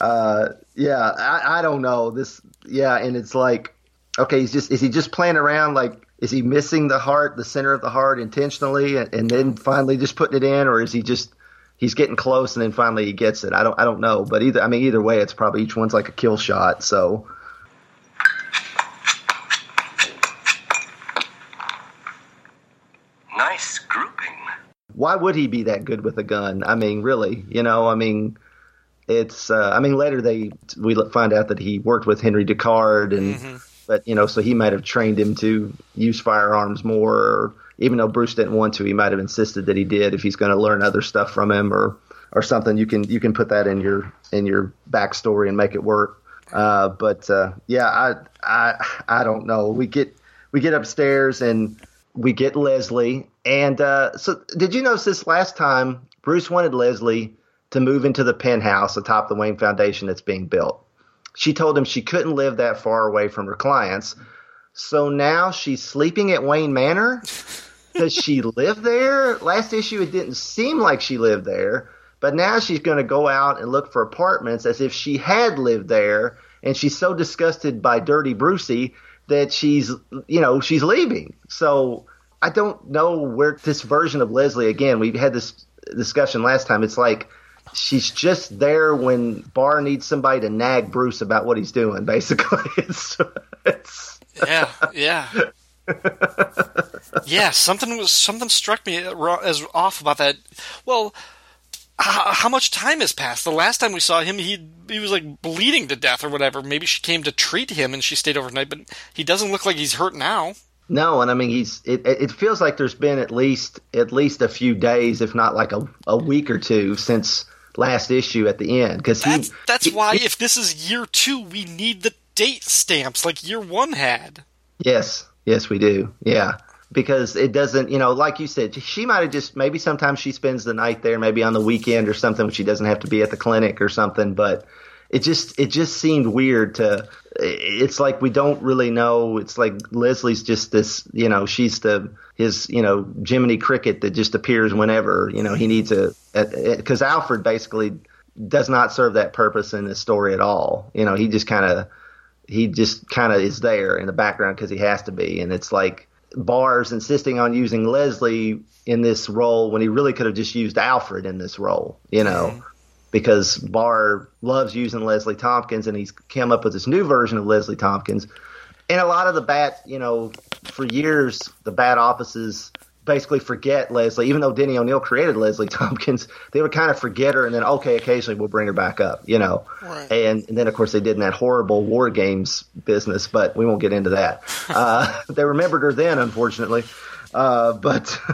Speaker 1: uh, yeah, I, I don't know this. Yeah, and it's like, okay, he's just is he just playing around? Like, is he missing the heart, the center of the heart, intentionally, and, and then finally just putting it in, or is he just he's getting close and then finally he gets it? I don't I don't know, but either I mean either way, it's probably each one's like a kill shot. So.
Speaker 5: Nice grouping.
Speaker 1: Why would he be that good with a gun? I mean, really, you know, I mean, it's uh, I mean later they we find out that he worked with Henry Ducard and mm-hmm. But you know so he might have trained him to use firearms more or even though Bruce didn't want to he might have insisted that he did if he's going to learn other stuff from him or or something. You can you can put that in your in your backstory and make it work. Uh, but uh, yeah I I I don't know. We get we get upstairs and we get Leslie. And uh, so did you notice this last time Bruce wanted Leslie to move into the penthouse atop the Wayne Foundation that's being built. She told him she couldn't live that far away from her clients. So now she's sleeping at Wayne Manor. <laughs> Does she live there? Last issue, it didn't seem like she lived there, but now she's going to go out and look for apartments as if she had lived there. And she's so disgusted by Dirty Brucey that she's, you know, she's leaving. So I don't know where this version of Leslie again. We had this discussion last time. It's like she's just there when Barr needs somebody to nag Bruce about what he's doing. Basically, <laughs> it's, it's
Speaker 2: yeah, yeah. <laughs> yeah, something was something struck me as off about that. Well, how, how, much time has passed? The last time we saw him, he he was like bleeding to death or whatever. Maybe she came to treat him and she stayed overnight, but he doesn't look like he's hurt now.
Speaker 1: No, and I mean he's. It, it feels like there's been at least at least a few days, if not like a, a week or two, since last issue at the end. Because
Speaker 2: that's, that's he, why he, if this is year two, we need the date stamps like year one had.
Speaker 1: Yes, yes, we do. Yeah, because it doesn't, you know, like you said, she might have just maybe sometimes she spends the night there, maybe on the weekend or something, when she doesn't have to be at the clinic or something, but it just it just seemed weird to it's like we don't really know. It's like leslie's just this you know she's the his you know jiminy cricket that just appears whenever you know he needs a because alfred basically does not serve that purpose in this story at all. You know he just kind of he just kind of is there in the background because he has to be. And it's like Barr's insisting on using leslie in this role when he really could have just used alfred in this role you know because Barr loves using Leslie Thompkins and he's come up with this new version of Leslie Thompkins. And a lot of the bat, you know, for years, the bat offices basically forget Leslie, even though Denny O'Neil created Leslie <laughs> Thompkins, they would kind of forget her and then, okay, occasionally we'll bring her back up, you know. Right. And, and, then, of course, they did in that horrible War Games business, but we won't get into that. <laughs> uh, they remembered her then, unfortunately. Uh, but. <laughs>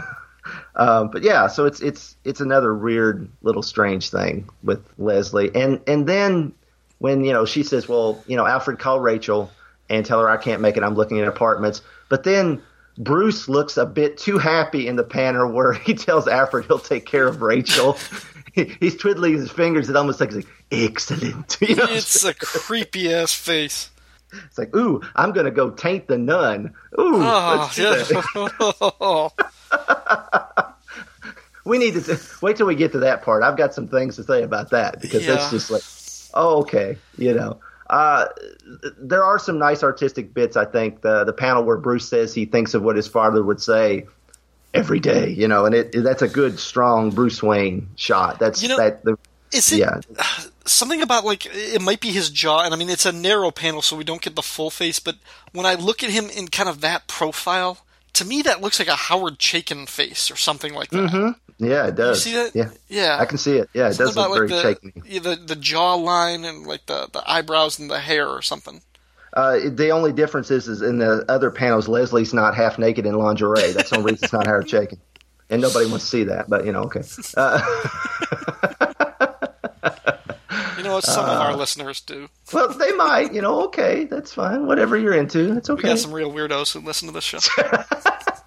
Speaker 1: Um, but yeah, so it's it's it's another weird little strange thing with Leslie, and and then when you know she says, well, you know, Alfred call Rachel and tell her I can't make it. I'm looking at apartments, but then Bruce looks a bit too happy in the panel where he <laughs> tells Alfred he'll take care of Rachel. <laughs> he's twiddling his fingers. It almost looks like, excellent. <laughs>
Speaker 2: You know it's a creepy ass face.
Speaker 1: It's like, ooh, I'm gonna go taint the nun. Ooh, oh, yeah. We need to wait till we get to that part. I've got some things to say about that because yeah. that's just like, oh, okay, you know. Uh, there are some nice artistic bits. I think the the panel where Bruce says he thinks of what his father would say every day, you know, and it, that's a good, strong Bruce Wayne shot. That's
Speaker 2: you know,
Speaker 1: that.
Speaker 2: The, is it yeah. something about like it might be his jaw? And I mean, it's a narrow panel, so we don't get the full face. But when I look at him in kind of that profile, to me that looks like a Howard Chaykin face or something like that.
Speaker 1: Mm-hmm. Yeah, it does.
Speaker 2: You see that?
Speaker 1: Yeah,
Speaker 2: yeah.
Speaker 1: I can see it. Yeah, it something does look about, very
Speaker 2: like, the,
Speaker 1: Chaykin.
Speaker 2: The the jaw line and like the the eyebrows and the hair or something.
Speaker 1: Uh, the only difference is, is in the other panels, Leslie's not half naked in lingerie. That's the only reason it's not Howard Chaykin, And nobody wants to see that, but you know, okay. Uh, <laughs>
Speaker 2: You know, some uh, of our uh, listeners do.
Speaker 1: Well, they might. You know, okay, that's fine. Whatever you're into, it's okay.
Speaker 2: We got some real weirdos who listen to this show. <laughs>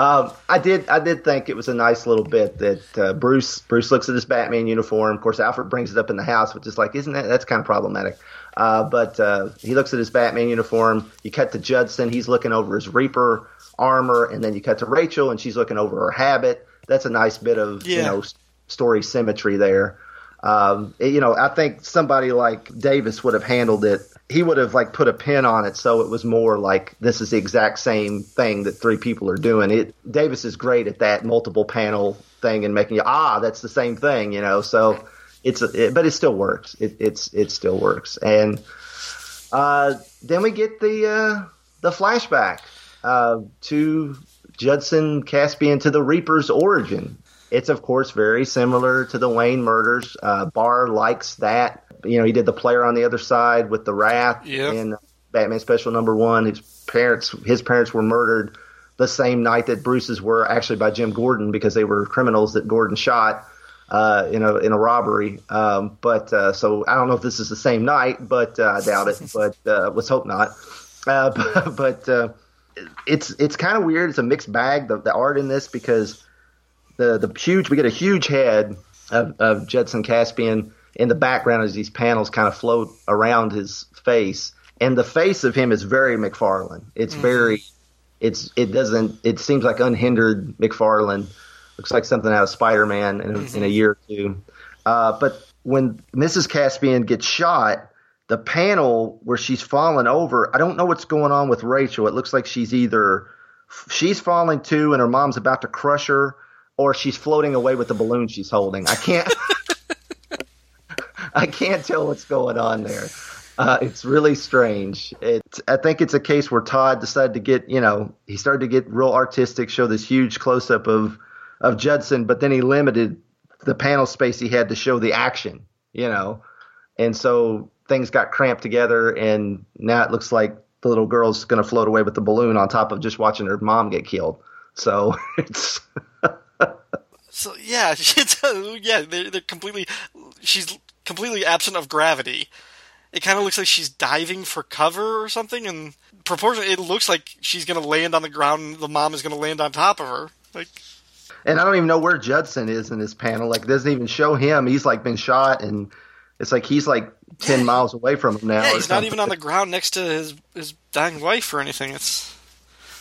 Speaker 1: um, I did. I did think it was a nice little bit that uh, Bruce Bruce looks at his Batman uniform. Of course, Alfred brings it up in the house, which is like, isn't that that's kind of problematic? Uh, but uh, he looks at his Batman uniform. You cut to Judson; he's looking over his Reaper armor, and then you cut to Rachel, and she's looking over her habit. That's a nice bit of yeah. you know story symmetry there. Um, you know, I think somebody like Davis would have handled it. He would have like put a pin on it so it was more like this is the exact same thing that three people are doing. It Davis is great at that multiple panel thing and making you ah that's the same thing, you know. So it's it, but it still works. It, it's it still works. And uh, then we get the uh, the flashback uh, to Judson Caspian to the Reaper's origin. It's of course very similar to the Wayne murders. Uh, Barr likes that. You know, he did the player on the other side with the Wrath yep. in Batman Special Number One. His parents, his parents were murdered the same night that Bruce's were, actually by Jim Gordon because they were criminals that Gordon shot uh, in a in a robbery. Um, but uh, so I don't know if this is the same night, but uh, I doubt it. <laughs> But uh, let's hope not. Uh, but, <laughs> but uh, it's it's kind of weird. It's a mixed bag the, the art in this because the the huge we get a huge head of, of Judson Caspian in the background as these panels kind of float around his face, and the face of him is very McFarlane. It's mm-hmm. very it's it doesn't it seems like unhindered McFarlane. Looks like something out of Spider Man in, mm-hmm. in, a year or two. Uh, but when Mrs. Caspian gets shot, the panel where she's fallen over, I don't know what's going on with Rachel. It looks like she's either she's falling too and her mom's about to crush her or she's floating away with the balloon she's holding. I can't. <laughs> I can't tell what's going on there. Uh, it's really strange. It, I think it's a case where Todd decided to get, you know, he started to get real artistic, show this huge close up of of Judson, but then he limited the panel space he had to show the action, you know, and so things got cramped together, and now it looks like the little girl's going to float away with the balloon on top of just watching her mom get killed. So <laughs> it's.
Speaker 2: So yeah, <laughs> yeah, they're, they're completely. She's completely absent of gravity. It kind of looks like she's diving for cover or something, and proportionally, it looks like she's going to land on the ground. and The mom is going to land on top of her. Like,
Speaker 1: and I don't even know where Judson is in this panel. Like, it doesn't even show him. He's like been shot, and it's like he's like ten miles away from him now.
Speaker 2: Yeah, he's not even on the ground next to his his dying wife or anything. It's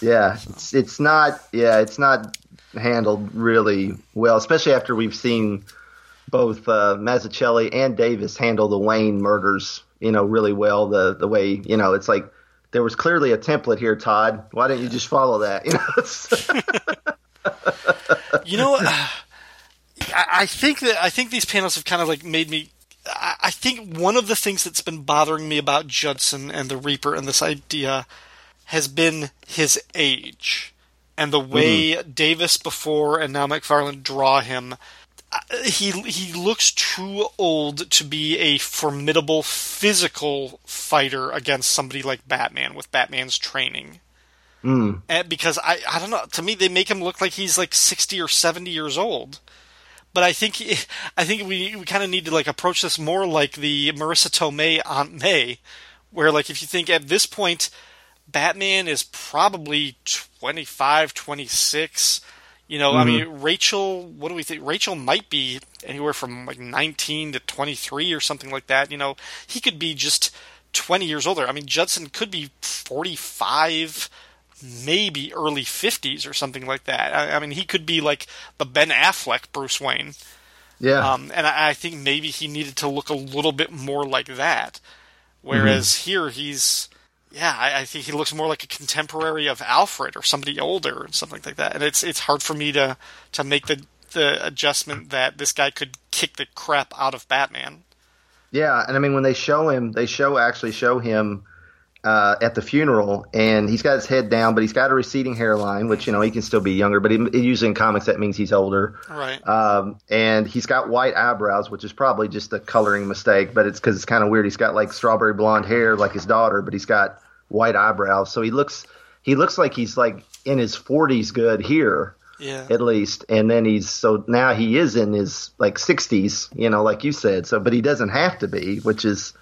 Speaker 1: yeah, it's it's not yeah, it's not handled really well, especially after we've seen both uh, Mazzucchelli and Davis handle the Wayne murders, you know, really well. The the way you know, it's like there was clearly a template here, Todd. Why don't you just follow that? <laughs>
Speaker 2: You know, you know, uh, I, think that I think these panels have kind of like made me. I think one of the things that's been bothering me about Judson and the Reaper and this idea has been his age and the way mm-hmm. Davis before and now McFarlane draw him he he looks too old to be a formidable physical fighter against somebody like Batman with Batman's training.
Speaker 1: Mm.
Speaker 2: And because I I don't know to me they make him look like he's like 60 or 70 years old. But I think <laughs> I think we we kind of need to like approach this more like the Marisa Tomei Aunt May where like if you think at this point Batman is probably 25 26 you know, mm-hmm. I mean, Rachel, what do we think? Rachel might be anywhere from like 19 to 23 or something like that. You know, he could be just 20 years older. I mean, Judson could be 45, maybe early 50s or something like that. I, I mean, he could be like the Ben Affleck Bruce Wayne.
Speaker 1: Yeah.
Speaker 2: Um, and I, I, think maybe he needed to look a little bit more like that. Whereas mm-hmm. here he's yeah, I, I, think he looks more like a contemporary of Alfred or somebody older and something like that. And it's it's hard for me to to make the the adjustment that this guy could kick the crap out of Batman.
Speaker 1: Yeah, and I mean when they show him, they show actually show him uh, at the funeral, and he's got his head down, but he's got a receding hairline, which you know he can still be younger, but he, usually in comics that means he's older.
Speaker 2: Right.
Speaker 1: Um, and he's got white eyebrows, which is probably just a coloring mistake, but it's because it's kind of weird. He's got like strawberry blonde hair, like his daughter, but he's got white eyebrows, so he looks he looks like he's like in his 40s good here.
Speaker 2: Yeah.
Speaker 1: At least, and then he's so now he is in his like 60s, you know, like you said. So, but he doesn't have to be, which is,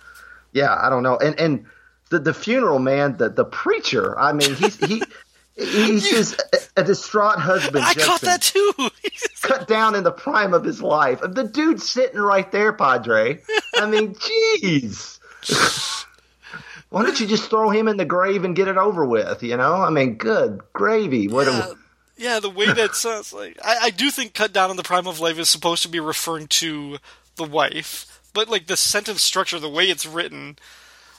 Speaker 1: yeah, I don't know. And and the the funeral man, the the preacher. I mean, he's he. He's just a, a distraught husband.
Speaker 2: I
Speaker 1: Justin,
Speaker 2: caught that too. <laughs>
Speaker 1: cut down in the prime of his life. The dude's sitting right there, Padre. I mean, <laughs> jeez. Why don't you just throw him in the grave and get it over with? You know, I mean, good gravy. What
Speaker 2: yeah, a, yeah, the way that sounds like I, I do think "cut down in the prime of life" is supposed to be referring to the wife, but like the sentence structure, the way it's written,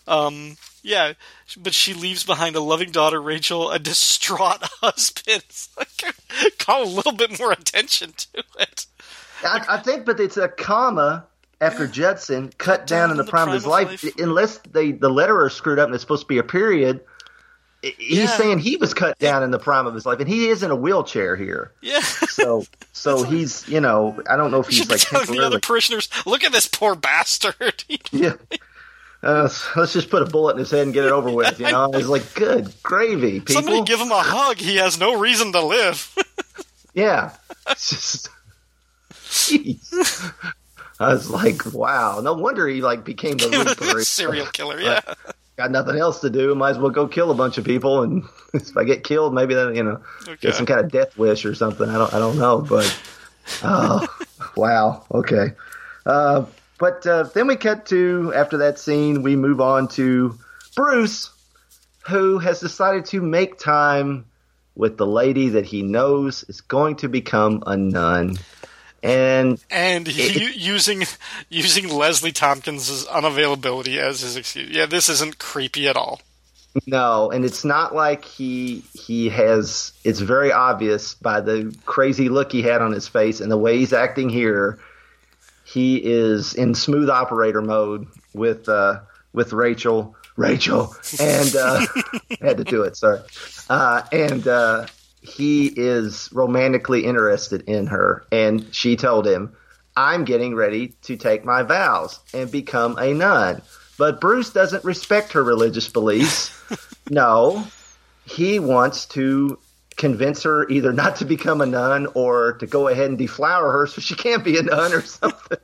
Speaker 2: um, yeah. But she leaves behind a loving daughter, Rachel, a distraught <laughs> husband. like, call a little bit more attention to it.
Speaker 1: I, I think, but it's a comma after <gasps> Judson cut down in the, the prime, prime, of his life, life, unless they the letterer screwed up and it's supposed to be a period. He's yeah. saying he was cut down in the prime of his life, and he is in a wheelchair here.
Speaker 2: Yeah. <laughs>
Speaker 1: So, so he's you know I don't know if he's like
Speaker 2: the other parishioners, look at this poor bastard. <laughs>
Speaker 1: yeah. Uh, let's just put a bullet in his head and get it over with. You know, it's like good gravy. People.
Speaker 2: Somebody give him a hug. He has no reason to live. <laughs>
Speaker 1: yeah. It's just. Jeez. I was like, wow, no wonder he like became the <laughs> Reaper.
Speaker 2: serial killer. Yeah, <laughs>
Speaker 1: got nothing else to do. Might as well go kill a bunch of people, and if I get killed, maybe then you know okay. get some kind of death wish or something. I don't, I don't know, but oh, wow, okay. Uh, but uh, then we cut to after that scene, we move on to Bruce, who has decided to make time with the lady that he knows is going to become a nun and
Speaker 2: and he, using using Leslie Thompkins' unavailability as his excuse. Yeah, this isn't creepy at all.
Speaker 1: No, and it's not like he he has. It's very obvious by the crazy look he had on his face and the way he's acting here. He is in smooth operator mode with uh, with Rachel. Rachel and uh, <laughs> had to do it. Sorry, uh, and uh, he is romantically interested in her, and she told him, "I'm getting ready to take my vows and become a nun." But Bruce doesn't respect her religious beliefs. <laughs> no, he wants to convince her either not to become a nun or to go ahead and deflower her so she can't be a nun or something.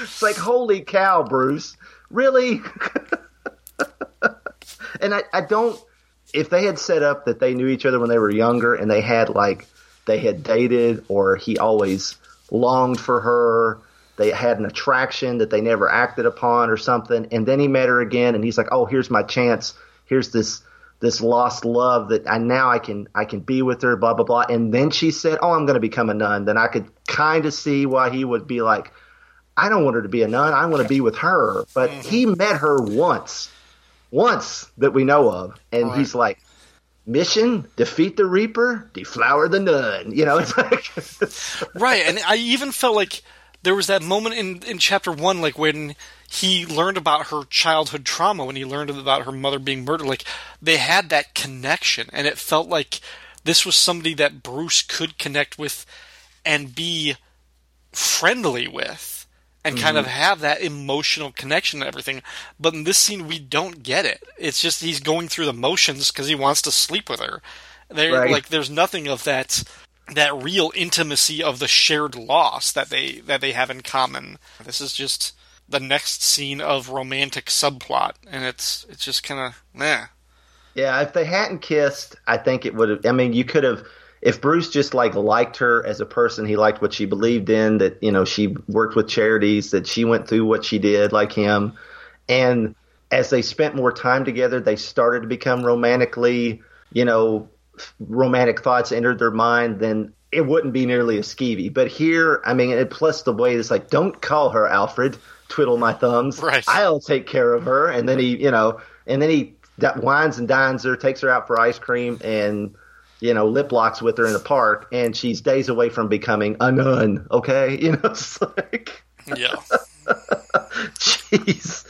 Speaker 1: it's like, holy cow, Bruce. Really? <laughs> and I, I don't, if they had set up that they knew each other when they were younger and they had like, they had dated or he always longed for her they had an attraction that they never acted upon or something and then he met her again and he's like oh here's my chance here's this this lost love that I now I can I can be with her blah blah blah. And then she said oh I'm going to become a nun. Then I could kind of see why he would be like I don't want her to be a nun. I want to be with her. But mm-hmm. he met her once once that we know of. And right. he's like mission defeat the reaper deflower the nun. You know it's
Speaker 2: like <laughs> right and I even felt like there was that moment in, in chapter one, like when he learned about her childhood trauma, when he learned about her mother being murdered, like they had that connection, and it felt like this was somebody that Bruce could connect with and be friendly with and mm-hmm. kind of mm-hmm. have that emotional connection and everything. But in this scene, we don't get it. It's just he's going through the motions because he wants to sleep with her. There, right. like, there's nothing of that that real intimacy of the shared loss that they that they have in common. This is just the next scene of romantic subplot, and it's it's just kind of meh.
Speaker 1: Yeah, if they hadn't kissed, I think it would have. I mean, you could have. If Bruce just like liked her as a person, he liked what she believed in. That you know she worked with charities, that she went through what she did, like him, and as they spent more time together, they started to become romantically, you know, romantic thoughts entered their mind, then it wouldn't be nearly as skeevy. But here, I mean, plus the way it's like, don't call her Alfred, twiddle my thumbs.
Speaker 2: Right.
Speaker 1: I'll take care of her. And then he, you know, and then he wines and dines her, takes her out for ice cream, and you know, lip locks with her in the park, and she's days away from becoming a nun. Okay, <laughs> you know, it's like
Speaker 2: yeah. <laughs>
Speaker 1: Jeez.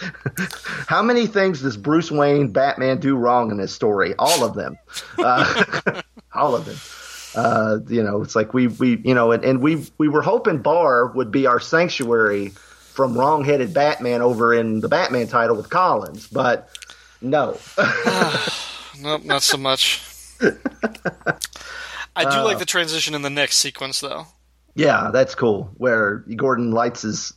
Speaker 1: How many things does Bruce Wayne Batman do wrong in this story? All of them. Uh, <laughs> all of them. Uh, you know, it's like we, we you know, and, and we we were hoping Barr would be our sanctuary from wrong-headed Batman over in the Batman title with Collins, but no. <sighs>
Speaker 2: nope, not so much. I do uh, like the transition in the next sequence, though.
Speaker 1: Yeah, that's cool. Where Gordon lights his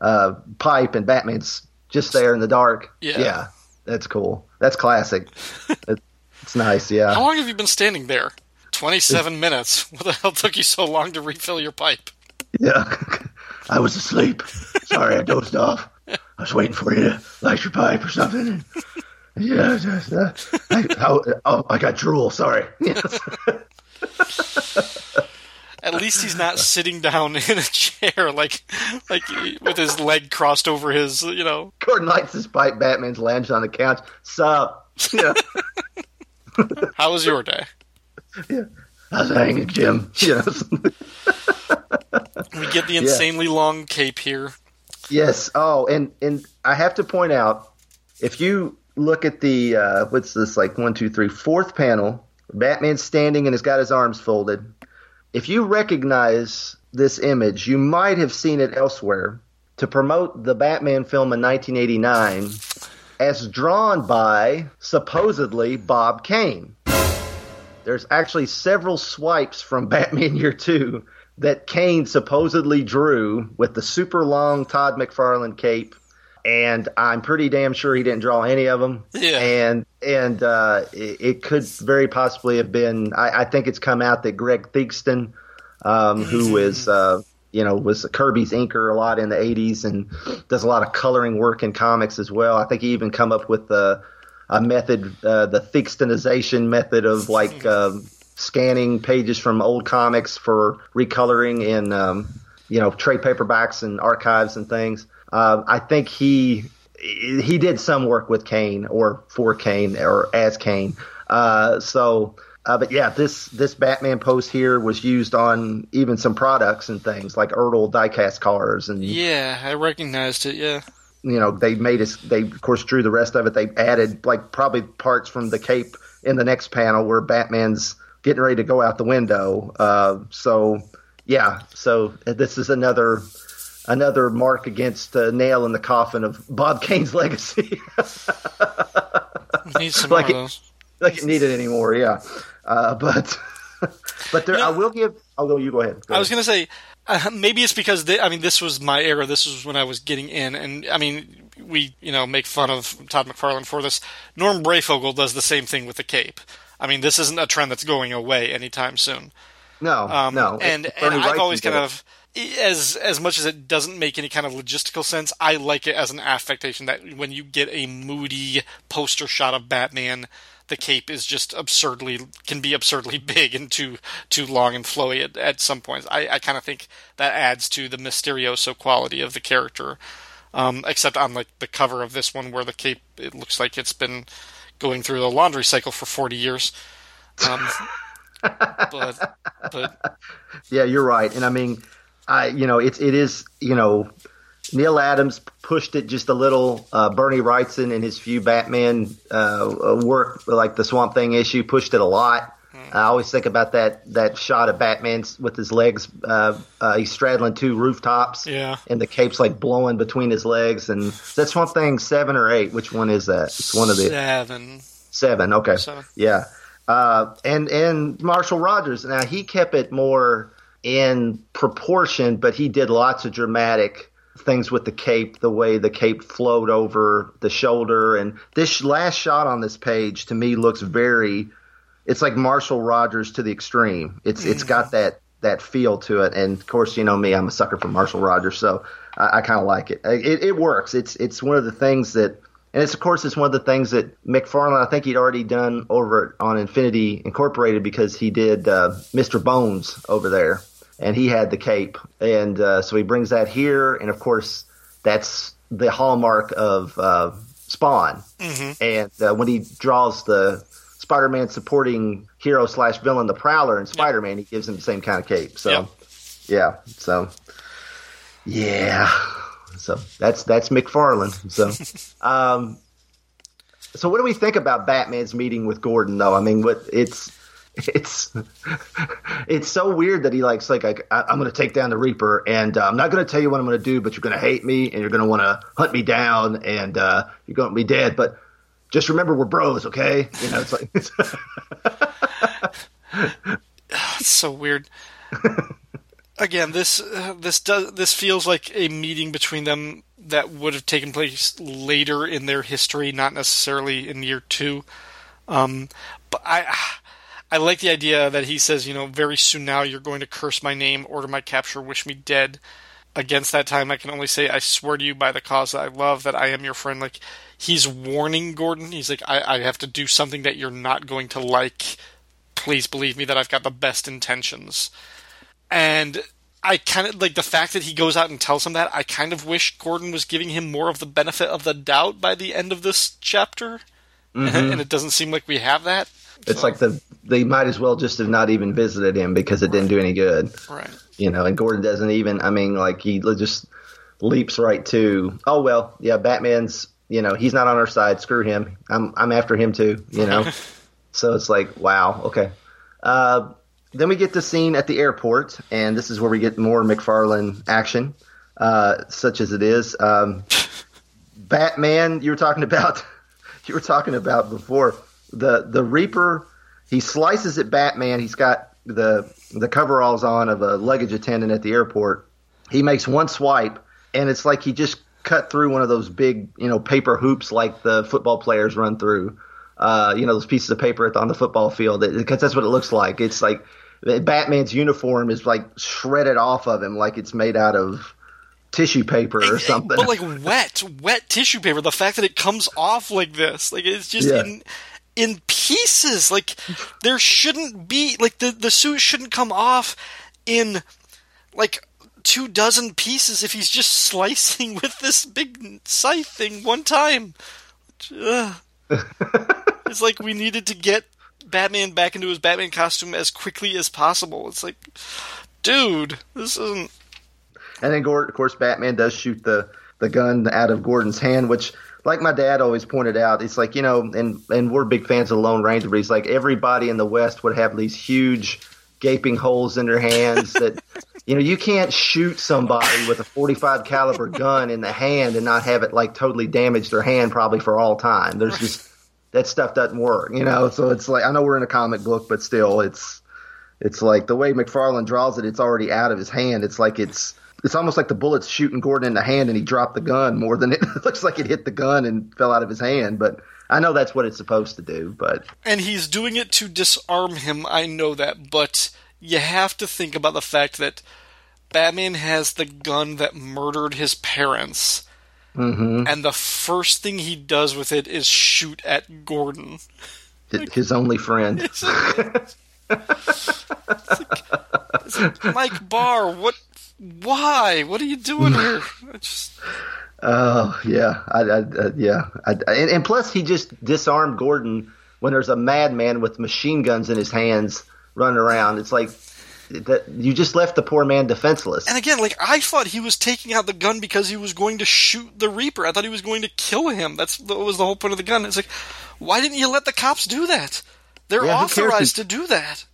Speaker 1: uh, pipe and Batman's just there in the dark.
Speaker 2: Yeah,
Speaker 1: yeah, that's cool. That's classic. <laughs> it's nice. Yeah.
Speaker 2: How long have you been standing there? Twenty-seven <laughs> minutes. What the hell took you so long to refill your pipe?
Speaker 1: Yeah, <laughs> I was asleep. Sorry, I dozed off. I was waiting for you to light your pipe or something. yeah, just, uh, I, I, oh, I got drool. Sorry. Yes.
Speaker 2: At least he's not sitting down in a chair like like with his leg crossed over his, you know.
Speaker 1: Gordon lights his pipe. Batman's lounged on the couch. Sup? Yeah. <laughs>
Speaker 2: How was your day?
Speaker 1: Yeah. I hanging, Jim. <laughs> Yes. we
Speaker 2: get the insanely yeah. long cape here.
Speaker 1: Yes. Oh, and and I have to point out, if you look at the uh, what's this like one, two, three, fourth panel, Batman's standing and has got his arms folded if you recognize this image, you might have seen it elsewhere to promote the Batman film in 1989 as drawn by supposedly Bob Kane. There's actually several swipes from <laughs> Batman Year 2 that Kane supposedly drew with the super long Todd McFarlane cape and I'm pretty damn sure he didn't draw any of them.
Speaker 2: Yeah.
Speaker 1: And and uh, it, it, could very possibly have been. I, I, think it's come out that Greg Theakston, um, who mm-hmm. uh, you know was Kirby's inker a lot in the '80s and does a lot of coloring work in comics as well. I think he even come up with the a method, uh, the Theakstonization method of like um, scanning pages from old comics for recoloring in um, you know trade paperbacks and archives and things. Uh, I think he he did some work with Kane or for Kane or as Kane. Uh, so, uh, but yeah, this this Batman post here was used on even some products and things like Ertl diecast cars and
Speaker 2: yeah, I recognized it. Yeah,
Speaker 1: you know they made us. They of course drew the rest of it. They added like probably parts from the cape in the next panel where Batman's getting ready to go out the window. Uh, so yeah, so this is another another mark against a nail in the coffin of Bob <laughs> Kane's legacy.
Speaker 2: Need some <laughs> like, it,
Speaker 1: like it needed anymore, yeah. Uh, but <laughs> but there, know, I will give. Although you go ahead.
Speaker 2: Go I was going to say uh, maybe it's because they, I mean this was my era. This was when I was getting in, and I mean we you know make fun of Todd McFarlane for this. Norm Breyfogle does the same thing with the cape. I mean this isn't a trend that's going away anytime soon.
Speaker 1: No, um, no.
Speaker 2: And and I've always kind of as as much as it doesn't make any kind of logistical sense, I like it as an affectation that when you get a moody poster shot of Batman, the cape is just absurdly can be absurdly <laughs> big and too too long and flowy at, at some points. I, I kind of think that adds to the mysterioso quality of the character. Um, except on like the cover of this one, where the cape it looks like it's been going through the laundry cycle for forty years. Um, <laughs> but but
Speaker 1: yeah, you're right, and I mean I, you know, it's it is, you know, Neal Adams pushed it just a little. Uh, Bernie Wrightson in his few Batman uh, work, like the Swamp Thing issue, pushed it a lot. Mm. I always think about that that shot of Batman with his legs. Uh, uh, he's straddling two rooftops,
Speaker 2: yeah,
Speaker 1: and the cape's like blowing between his legs. And that's Swamp Thing seven or eight. Which one is that? It's one of the
Speaker 2: seven.
Speaker 1: Seven. Okay. Seven. Yeah. Uh, and and Marshall Rogers. Now he kept it more in proportion, but he did lots of dramatic things with the cape, the way the cape flowed over the shoulder. And this last shot on this page to me looks very, it's like Marshall Rogers to the extreme. It's it's got mm. that that feel to it. And of course, you know me, I'm a sucker for Marshall Rogers, so I, I kind of like it. it. It works. It's it's one of the things that. And it's of course it's one of the things that McFarlane I think he'd already done over on Infinity Incorporated because he did uh, Mr. Bones over there and he had the cape, and uh, so he brings that here, and of course that's the hallmark of uh, Spawn. Mm-hmm. And uh, when he draws the Spider-Man supporting hero slash villain, the Prowler, and Spider-Man, he gives him the same kind of cape. So, yep. yeah, so yeah, so that's that's McFarlane. So, <laughs> um, so what do we think about Batman's meeting with Gordon? Though I mean, what it's it's it's so weird that he likes like, I, am going to take down the Reaper, and uh, I'm not going to tell you what I'm going to do, but you're going to hate me, and you're going to want to hunt me down, and uh, you're going to be dead. But just remember, we're bros, okay? You know, it's like it's, <laughs>
Speaker 2: it's so weird. Again, this uh, this does this feels like a meeting between them that would have taken place later in their history, not necessarily in year two. Um, but I I like the idea that he says, you know, very soon now you're going to curse my name, order my capture, wish me dead. Against that time, I can only say, I swear to you by the cause that I love that I am your friend. Like, he's warning Gordon. He's like, I, I have to do something that you're not going to like. Please believe me that I've got the best intentions. And I kind of like the fact that he goes out and tells him that. I kind of wish Gordon was giving him more of the benefit of the doubt by the end of this chapter. Mm-hmm. <laughs> And it doesn't seem like we have that.
Speaker 1: It's so. like the they might as well just have not even visited him because it right. didn't do any good.
Speaker 2: Right.
Speaker 1: You know, and Gordon doesn't even. I mean, like he just leaps right to, oh well, yeah, Batman's. You know, he's not on our side. Screw him. I'm I'm after him too. You know. <laughs> so it's like, wow, okay. Uh, then we get the scene at the airport, and this is where we get more McFarlane action, uh, such as it is. Um, Batman, you were talking about, <laughs> you were talking about before the the Reaper. He slices at Batman. He's got the the coveralls on of a luggage attendant at the airport. He makes one swipe, and it's like he just cut through one of those big, you know, paper hoops like the football players run through. Uh, you know, those pieces of paper on the football field because that's what it looks like. It's like Batman's uniform is like shredded off of him, like it's made out of tissue paper or something.
Speaker 2: But like wet, wet tissue paper. The fact that it comes off like this, like it's just yeah. in, in pieces. Like there shouldn't be like the the suit shouldn't come off in like two dozen pieces if he's just <laughs> slicing with this big scythe thing one time. Ugh. <laughs> it's like we needed to get Batman back into his Batman costume as quickly as possible. It's like, dude, this isn't.
Speaker 1: And then, of course, Batman does shoot the the gun out of Gordon's hand, which, like my dad always pointed out, it's like you know, and and we're big fans of the Lone Ranger, but he's like everybody in the West would have these huge gaping holes in their hands that <laughs> you know you can't shoot somebody with a 45 caliber <laughs> gun in the hand and not have it like totally damage their hand probably for all time. There's just that stuff doesn't work you know? So it's like i know we're in a comic book but still it's it's like the way mcfarlane draws it it's already out of his hand. It's like it's it's almost like the bullet's shooting Gordon in the hand and he dropped the gun more than it, <laughs> it looks like it hit the gun and fell out of his hand. But I know that's what it's supposed to do. But
Speaker 2: and he's doing it to disarm him. I know that, but you have to think about the fact that Batman has the gun that murdered his parents.
Speaker 1: Mm-hmm.
Speaker 2: And the first thing he does with it is shoot at Gordon.
Speaker 1: His only friend.
Speaker 2: It's like, it's like, Mike Barr, what why? What are you doing <laughs> here? Just...
Speaker 1: Oh yeah, I, I, uh, yeah, I, and, and, plus he just disarmed Gordon when there's a madman with machine guns in his hands running around. It's like that you just left the poor man defenseless.
Speaker 2: And again, like I thought he was taking out the gun because he was going to shoot the Reaper. I thought he was going to kill him. That's that was the whole point of the gun. It's like, why didn't you let the cops do that? They're yeah, authorized to do that.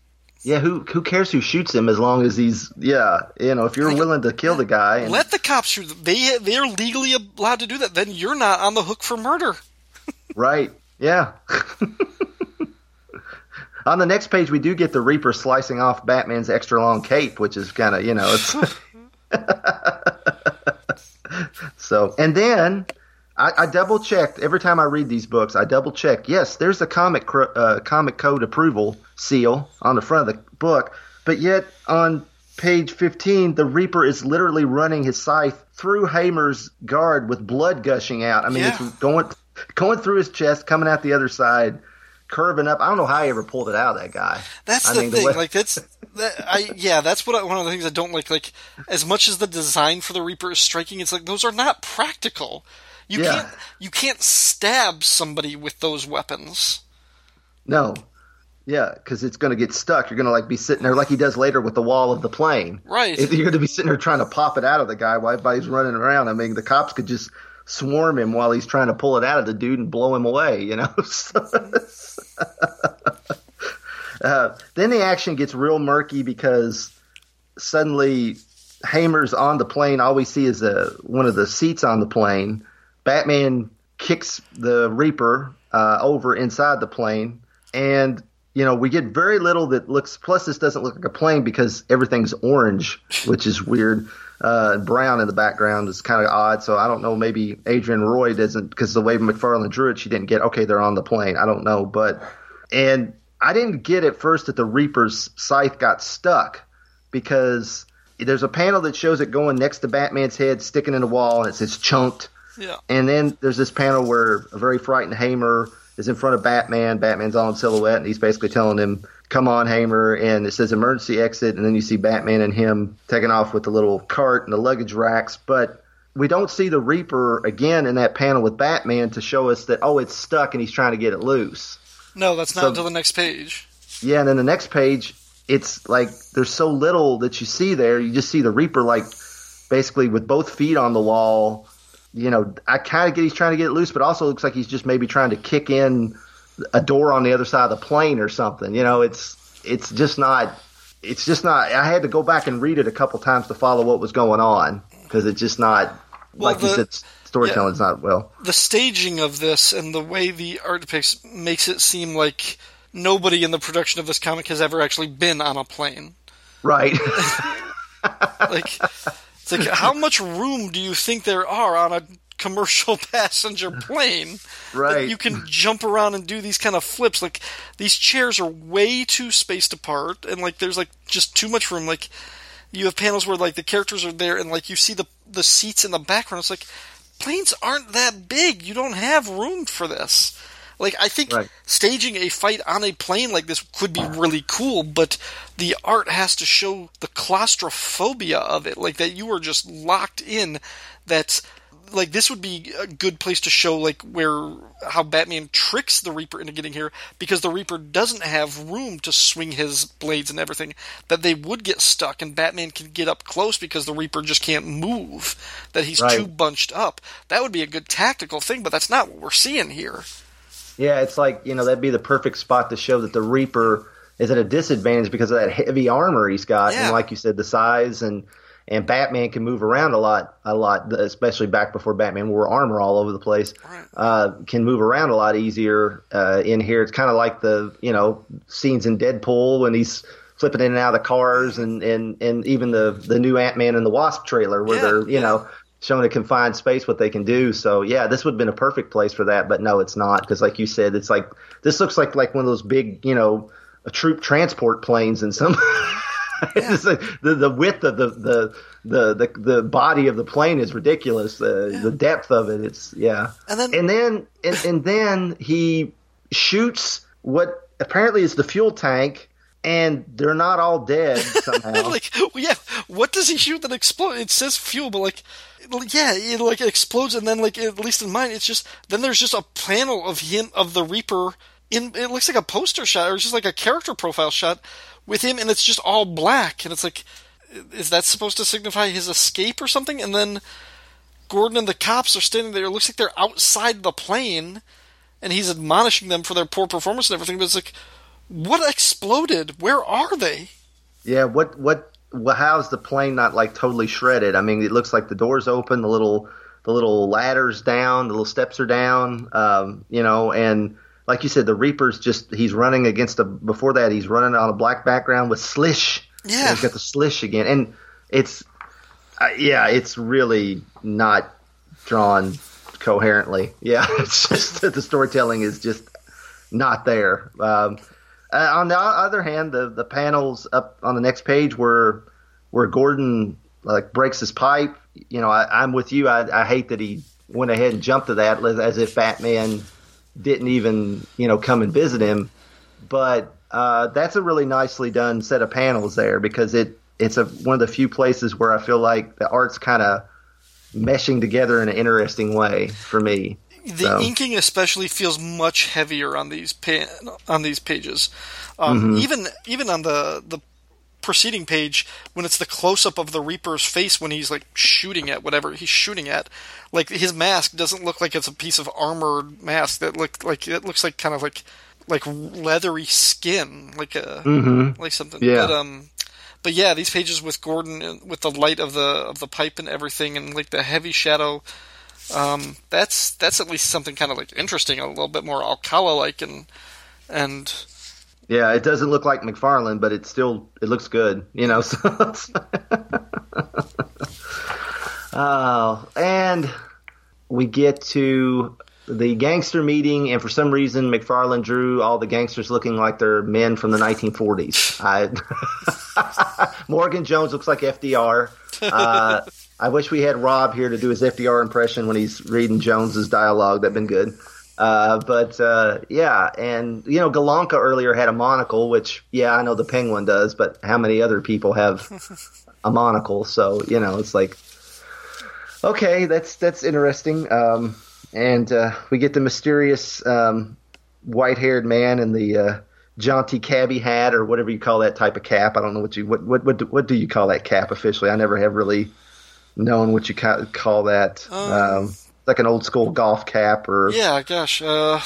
Speaker 1: Yeah, who who cares who shoots him as long as he's yeah, you know, if you're like, willing to kill the guy. And,
Speaker 2: let the cops shoot. They they're legally allowed to do that. Then you're not on the hook for murder. <laughs>
Speaker 1: right. Yeah. <laughs> on the next page, we do get the Reaper slicing off Batman's extra long cape, which is kind of you know it's. <laughs> so and then I, I, double checked every time I read these books. I double check. Yes, there's a comic uh, comic code approval seal on the front of the book, but yet on page 15, the Reaper is literally running his scythe through Hamer's guard with blood gushing out. I mean, yeah. it's going going through his chest, coming out the other side, curving up. I don't know how he ever pulled it out of that guy.
Speaker 2: That's
Speaker 1: I
Speaker 2: the mean, thing. The way- like that's that, I yeah, that's what I, one of the things I don't like. Like as much as the design for the Reaper is striking, it's like those are not practical. You yeah. can't you can't stab somebody with those weapons.
Speaker 1: No. Yeah, because it's going to get stuck. You're going to like be sitting there like he does later with the wall of the plane.
Speaker 2: Right.
Speaker 1: If You're going to be sitting there trying to pop it out of the guy while everybody's running around. I mean, the cops could just swarm him while he's trying to pull it out of the dude and blow him away. You know. <laughs> uh, then the action gets real murky because suddenly Hamer's on the plane. All we see is a, one of the seats on the plane Batman kicks the Reaper uh, over inside the plane, and you know we get very little that looks. Plus, this doesn't look like a plane because everything's orange, which is weird. Uh, brown in the background is kind of odd. So I don't know. Maybe Adrienne Roy doesn't because the way McFarlane drew it, she didn't get. Okay, they're on the plane. I don't know, but and I didn't get at first that the Reaper's scythe got stuck because there's a panel that shows it going next to Batman's head, sticking in the wall, and it says chunked.
Speaker 2: Yeah.
Speaker 1: And then there's this panel where a very frightened Hamer is in front of Batman. Batman's all in silhouette, and he's basically telling him, "Come on, Hamer!" And it says emergency exit, and then you see Batman and him taking off with the little cart and the luggage racks, but. We don't see the Reaper again in that panel with Batman to show us that oh it's stuck and he's trying to get it loose.
Speaker 2: No, that's not so, until the next page.
Speaker 1: Yeah, and then the next page, it's like there's so little that you see there. You just see the Reaper like basically with both feet on the wall, you know, I kind of get he's trying to get it loose, but also looks like he's just maybe trying to kick in a door on the other side of the plane or something. You know, it's it's just not it's just not. I had to go back and read it a couple times to follow what was going on because it's just not well, like the, you said. Storytelling's yeah, not well.
Speaker 2: The staging of this and the way the art depicts makes it seem like nobody in the production of this comic has ever actually been on a plane.
Speaker 1: Right. <laughs>
Speaker 2: like <laughs> like, how much room do you think there are on a commercial <laughs> passenger plane?
Speaker 1: Right.
Speaker 2: you can jump around and do these kind of flips. Like, these chairs are way too spaced apart, and like, there's like just too much room. Like, you have panels where like the characters are there, and like you see the the seats in the background. It's like planes aren't that big. You don't have room for this. Like I think right. staging a fight on a plane like this could be really cool, but the art has to show the claustrophobia of it, like that you are just locked in. That's like this would be a good place to show like where how Batman tricks the Reaper into getting here because the Reaper doesn't have room to swing his blades and everything that they would get stuck and Batman can get up close because the Reaper just can't move that he's right. too bunched up that would be a good tactical thing but that's not what we're seeing here
Speaker 1: yeah it's like you know that'd be the perfect spot to show that the Reaper is at a disadvantage because of that heavy armor he's got yeah. and like you said the size and and Batman can move around a lot, a lot, especially back before Batman wore armor all over the place. Uh, can move around a lot easier uh, in here. It's kind of like the you know scenes in Deadpool when he's flipping in and out of the cars, and and and even the the new Ant Man and the Wasp trailer where yeah, they're you yeah. know showing a confined space what they can do. So yeah, this would have been a perfect place for that, but no, it's not because like you said, it's like this looks like like one of those big you know troop transport planes in some. <laughs> Yeah. the the width of the, the the the the body of the plane is ridiculous. The yeah. the depth of it, it's yeah. And then and then and, and then he shoots what apparently is the fuel tank and they're not all dead somehow. <laughs>
Speaker 2: like, yeah, what does he shoot that explodes? It says fuel, but like, yeah, it like it explodes, and then like at least in mine, it's just then there's just a panel of him of the Reaper. In it looks like a poster shot or just like a character profile shot with him, and it's just all black, and it's like, is that supposed to signify his escape or something? And then Gordon and the cops are standing there. It looks like they're outside the plane, and he's admonishing them for their poor performance and everything. But it's like, what exploded? Where are they?
Speaker 1: Yeah, what what? Well, how's the plane not like totally shredded? I mean, it looks like the doors open, the little the little ladders down, the little steps are down, um, you know, and like you said, the Reaper's just he's running against a before that he's running on a black background with Slish.
Speaker 2: Yeah,
Speaker 1: he's got the Slish again, and it's uh, yeah, it's really not drawn coherently. Yeah, <laughs> it's just that the storytelling is just not there. Um, uh, on the other hand, the the panels up on the next page where where Gordon like breaks his pipe. You know, I, am with you. I, I hate that he went ahead and jumped to that as if Batman didn't even you know come and visit him. But uh, that's a really nicely done set of panels there because it it's a one of the few places where I feel like the art's kind of meshing together in an interesting way for me.
Speaker 2: The so. inking especially feels much heavier on these pa- on these pages. Um, mm-hmm. Even even on the the preceding page when it's the close up of the Reaper's face when he's like shooting at whatever he's shooting at. Like his mask doesn't look like it's a piece of armored mask that look like it looks like kind of like like leathery skin, like a mm-hmm. like something.
Speaker 1: Yeah.
Speaker 2: But um, but yeah, these pages with Gordon with the light of the of the pipe and everything, and like the heavy shadow. Um, that's that's at least something kind of like interesting, a little bit more Alcala like, and and
Speaker 1: yeah, it doesn't look like McFarlane, but it still it looks good, you know. <laughs> So uh, <laughs> and we get to the gangster meeting, and for some reason, McFarlane drew all the gangsters looking like they're men from the 1940s. I, <laughs> Morgan Jones looks like FDR. Uh, I wish we had Rob here to do his FDR impression when he's reading Jones's dialogue. That'd been good. Uh, but uh, yeah, and you know, Galanka earlier had a monocle, which yeah, I know the Penguin does, but how many other people have a monocle? So you know, it's like okay, that's that's interesting. Um, and uh, we get the mysterious um, white-haired man in the uh, jaunty cabbie hat or whatever you call that type of cap. I don't know what you what what what do, what do you call that cap officially? I never have really known what you call that. Um, um like an old school golf cap or
Speaker 2: yeah, gosh, uh...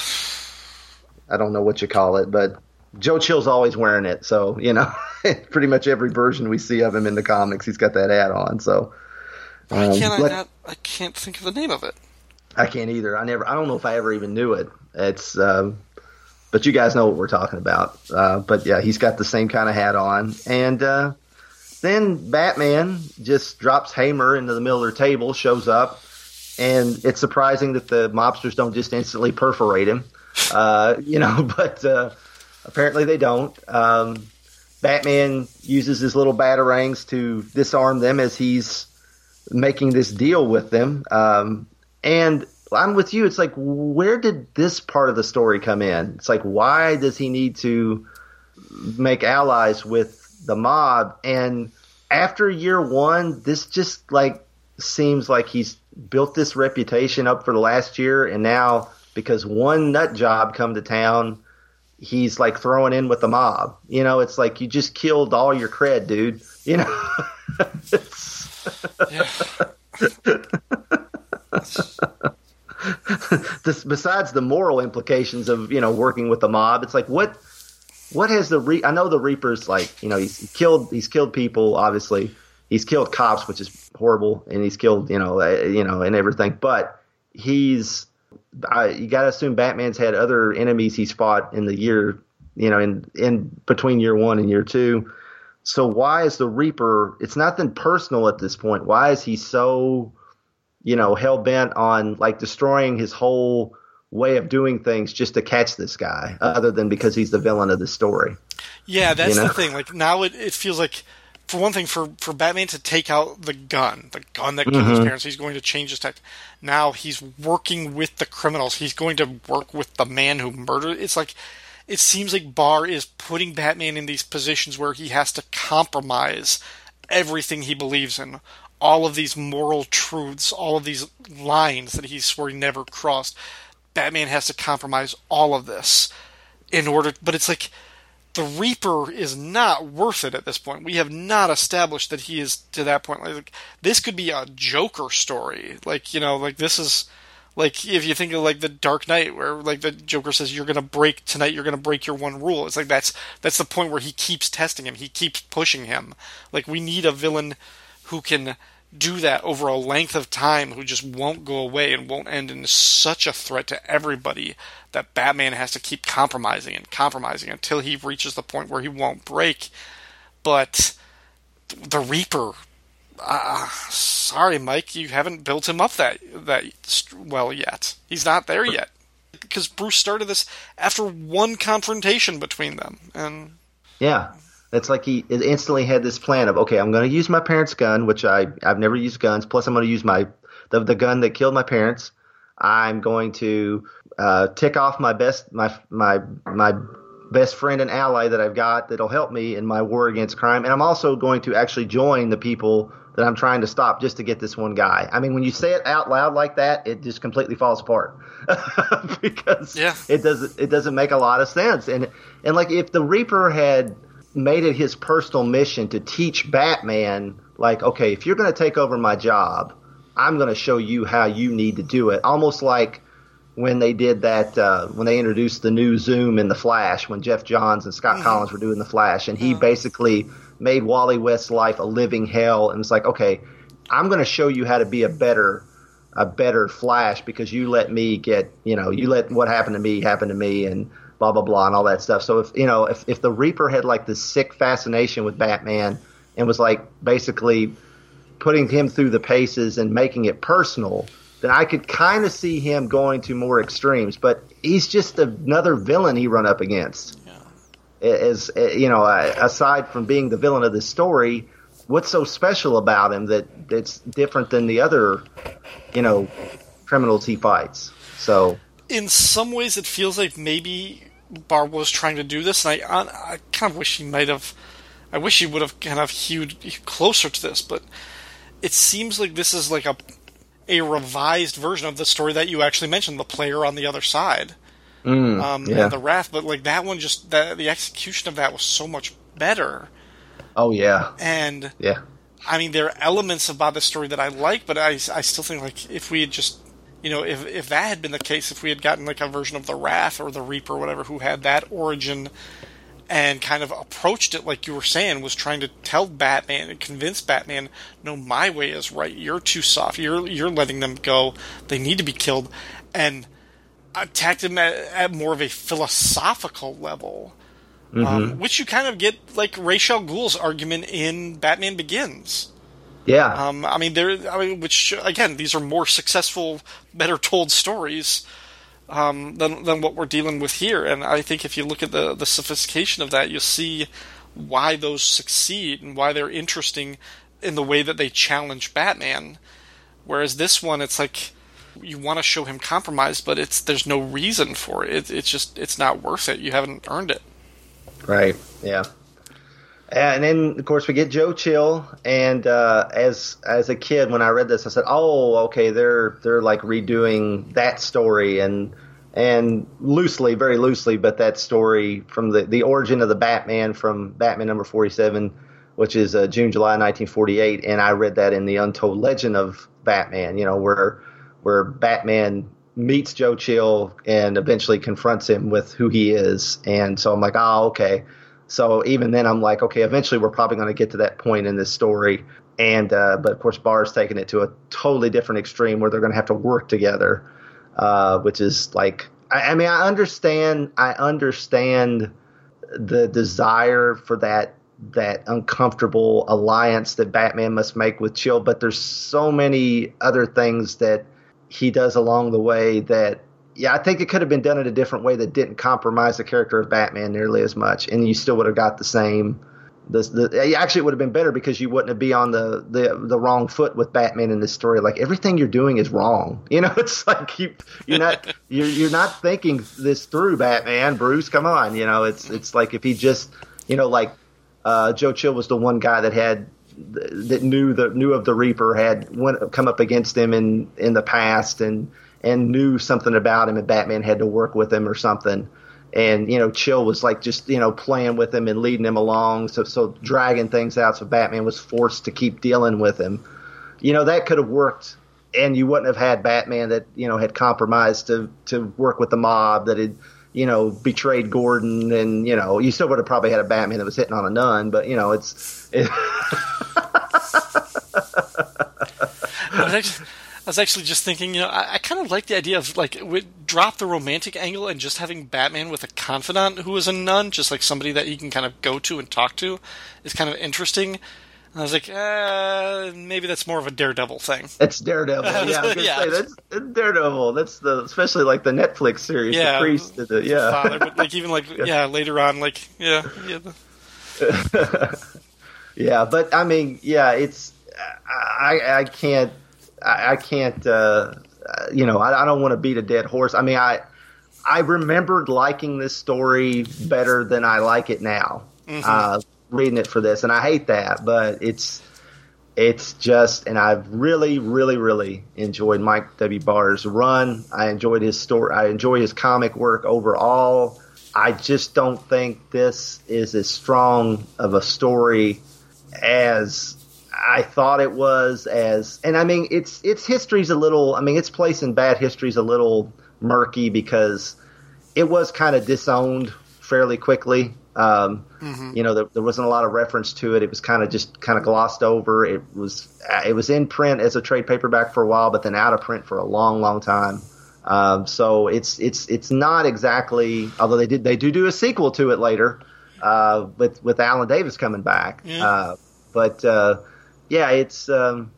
Speaker 1: I don't know what you call it, but Joe Chill's always wearing it, so you know, <laughs> pretty much every version we see of him in the comics, he's got that hat on. So
Speaker 2: um, I can't, I, I can't think of the name of it.
Speaker 1: I can't either. I never. I don't know if I ever even knew it. It's. Um, but you guys know what we're talking about. Uh, but yeah, he's got the same kind of hat on, and uh, then Batman just drops Hamer into the middle of their table, shows up, and it's surprising that the mobsters don't just instantly perforate him, uh, <laughs> you know. <laughs> But uh, apparently they don't. Um, Batman uses his little batarangs to disarm them as he's making this deal with them. Um, and I'm with you. It's like, where did this part of the story come in? It's like, why does he need to make allies with the mob? And after year one, this just like seems like he's built this reputation up for the last year, and now because one nut job come to town, he's like throwing in with the mob. You know, it's like you just killed all your cred, dude. You know. <laughs> this, besides the moral implications of you know working with the mob, it's like what what has the re- I know the Reaper's like you know he's killed he's killed people obviously he's killed cops which is horrible and he's killed you know uh, you know and everything but he's you got to assume Batman's had other enemies he's fought in the year you know in in between year one and year two so why is the Reaper? It's nothing personal at this point. Why is he so, you know, hell bent on like destroying his whole way of doing things just to catch this guy, other than because he's the villain of the story?
Speaker 2: Yeah, that's you know? the thing. Like now, it, it feels like, for one thing, for for Batman to take out the gun, the gun that killed mm-hmm. his parents, he's going to change his tactic. Now he's working with the criminals. He's going to work with the man who murdered. It's like it seems like Barr is putting Batman in these positions where he has to compromise everything he believes in. All of these moral truths, all of these lines that he swore he never crossed. Batman has to compromise all of this in order, but it's like the Reaper is not worth it at this point. We have not established that he is to that point. Like this could be a Joker story. Like you know, like this is like if you think of like the Dark Knight, where like the Joker says you're gonna break tonight, you're gonna break your one rule. It's like that's that's the point where he keeps testing him, he keeps pushing him. Like we need a villain who can do that over a length of time, who just won't go away and won't end in such a threat to everybody that Batman has to keep compromising and compromising until he reaches the point where he won't break. But the Reaper uh, sorry, Mike, you haven't built him up that that well yet. He's not there yet because Bruce started this after one confrontation between them, and
Speaker 1: yeah, it's like he instantly had this plan of okay, I'm going to use my parents' gun, which I I've never used guns. Plus, I'm going to use my the the gun that killed my parents. I'm going to uh, tick off my best my my my best friend and ally that I've got that'll help me in my war against crime. And I'm also going to actually join the people that I'm trying to stop just to get this one guy. I mean, when you say it out loud like that, it just completely falls apart <laughs> because yeah. it doesn't it doesn't make a lot of sense. And and like if the Reaper had made it his personal mission to teach Batman, like, okay, if you're going to take over my job, I'm going to show you how you need to do it. Almost like when they did that uh, when they introduced the new Zoom in the Flash when Geoff Johns and Scott mm-hmm. Kolins were doing the Flash, and he mm-hmm. basically made Wally West's life a living hell, and it's like, okay, I'm going to show you how to be a better a better Flash because you let me get you know you let what happened to me happen to me and blah blah blah and all that stuff. So if you know if if the Reaper had like this sick fascination with Batman and was like basically putting him through the paces and making it personal then I could kind of see him going to more extremes. But he's just another villain he run up against. Yeah. As you know, aside from being the villain of the story, what's so special about him that it's different than the other, you know, criminals he fights? So,
Speaker 2: in some ways, it feels like maybe Barr was trying to do this, and I, I kind of wish he might have. I wish he would have kind of hewed closer to this, but it seems like this is like a a revised version of the story that you actually mentioned, the player on the other side,
Speaker 1: mm, um, yeah.
Speaker 2: and the wrath. But like that one, just the, the execution of that was so much better.
Speaker 1: Oh yeah,
Speaker 2: and
Speaker 1: yeah,
Speaker 2: I mean there are elements about the story that I like, but I I still think like if we had just you know if if that had been the case, if we had gotten like a version of the wrath or the reaper or whatever who had that origin and kind of approached it like you were saying was trying to tell Batman and convince Batman no my way is right. You're too soft. You're you're letting them go. They need to be killed. And attacked him at, at more of a philosophical level um, mm-hmm. um, which you kind of get like Ra's al Ghul's argument in Batman Begins
Speaker 1: yeah
Speaker 2: um, I mean there I mean which again these are more successful better told stories um, than than what we're dealing with here. And I think if you look at the the sophistication of that, you'll see why those succeed and why they're interesting in the way that they challenge Batman. Whereas this one, it's like, you want to show him compromise, but it's there's no reason for it. it. It's just it's not worth it. You haven't earned it.
Speaker 1: Right. Yeah. And then, of course, we get Joe Chill. And uh, as as a kid, when I read this, I said, "Oh, okay, they're they're like redoing that story and and loosely, very loosely, but that story from the the origin of the Batman from Batman number forty seven, which is uh, June July nineteen forty eight. And I read that in the Untold Legend of Batman. You know, where where Batman meets Joe Chill and eventually confronts him with who he is. And so I'm like, oh, okay. So even then, I'm like, okay, eventually we're probably going to get to that point in this story. And uh, but of course, Barr's taking it to a totally different extreme where they're going to have to work together, uh, which is like, I, I mean, I understand, I understand the desire for that that uncomfortable alliance that Batman must make with Chill, but there's so many other things that he does along the way that yeah, I think it could have been done in a different way that didn't compromise the character of Batman nearly as much, and you still would have got the same. The, the actually it would have been better because you wouldn't have be on the, the the wrong foot with Batman in this story. Like everything you're doing is wrong. <laughs> You know, it's like you you're not <laughs> you're you're not thinking this through, Batman. Bruce, come on. You know, it's it's like if he just you know like uh, Joe Chill was the one guy that had that knew the knew of the Reaper had went come up against him in in the past and and knew something about him, and Batman had to work with him or something. And you know, Chill was like just you know playing with him and leading him along, so so dragging things out. So Batman was forced to keep dealing with him. You know that could have worked, and you wouldn't have had Batman that you know had compromised to to work with the mob that had you know betrayed Gordon, and you know you still would have probably had a Batman that was hitting on a nun. But you know it's. It <laughs>
Speaker 2: I was actually just thinking, you know, I, I kind of like the idea of like drop the romantic angle and just having Batman with a confidant who is a nun, just like somebody that he can kind of go to and talk to, is kind of interesting. And I was like, uh, maybe that's more of a Daredevil thing.
Speaker 1: It's Daredevil. <laughs> Yeah, yeah. say that's, Daredevil. That's the especially like the Netflix series, yeah, the priest. The, yeah,
Speaker 2: father, but like even like <laughs> yeah. later on, like yeah, yeah.
Speaker 1: The... <laughs> yeah, but I mean, yeah, it's I I can't I, I can't, uh, you know, I, I don't want to beat a dead horse. I mean, I, I remembered liking this story better than I like it now. Mm-hmm. Uh, reading it for this, and I hate that, but it's it's just, and I've really, really, really enjoyed Mike W. Barr's run. I enjoyed his story. I enjoy his comic work overall. I just don't think this is as strong of a story as I thought it was as, and I mean, its its history's a little. I mean, its place in bad history's a little murky because it was kind of disowned fairly quickly. Um, mm-hmm. You know, there, there, wasn't a lot of reference to it. It was kind of just kind of glossed over. It was it was in print as a trade paperback for a while, but then out of print for a long, long time. Um, so it's it's it's not exactly. Although they did they do do a sequel to it later uh, with with Alan Davis coming back. Yeah. Uh, but uh, yeah, it's um,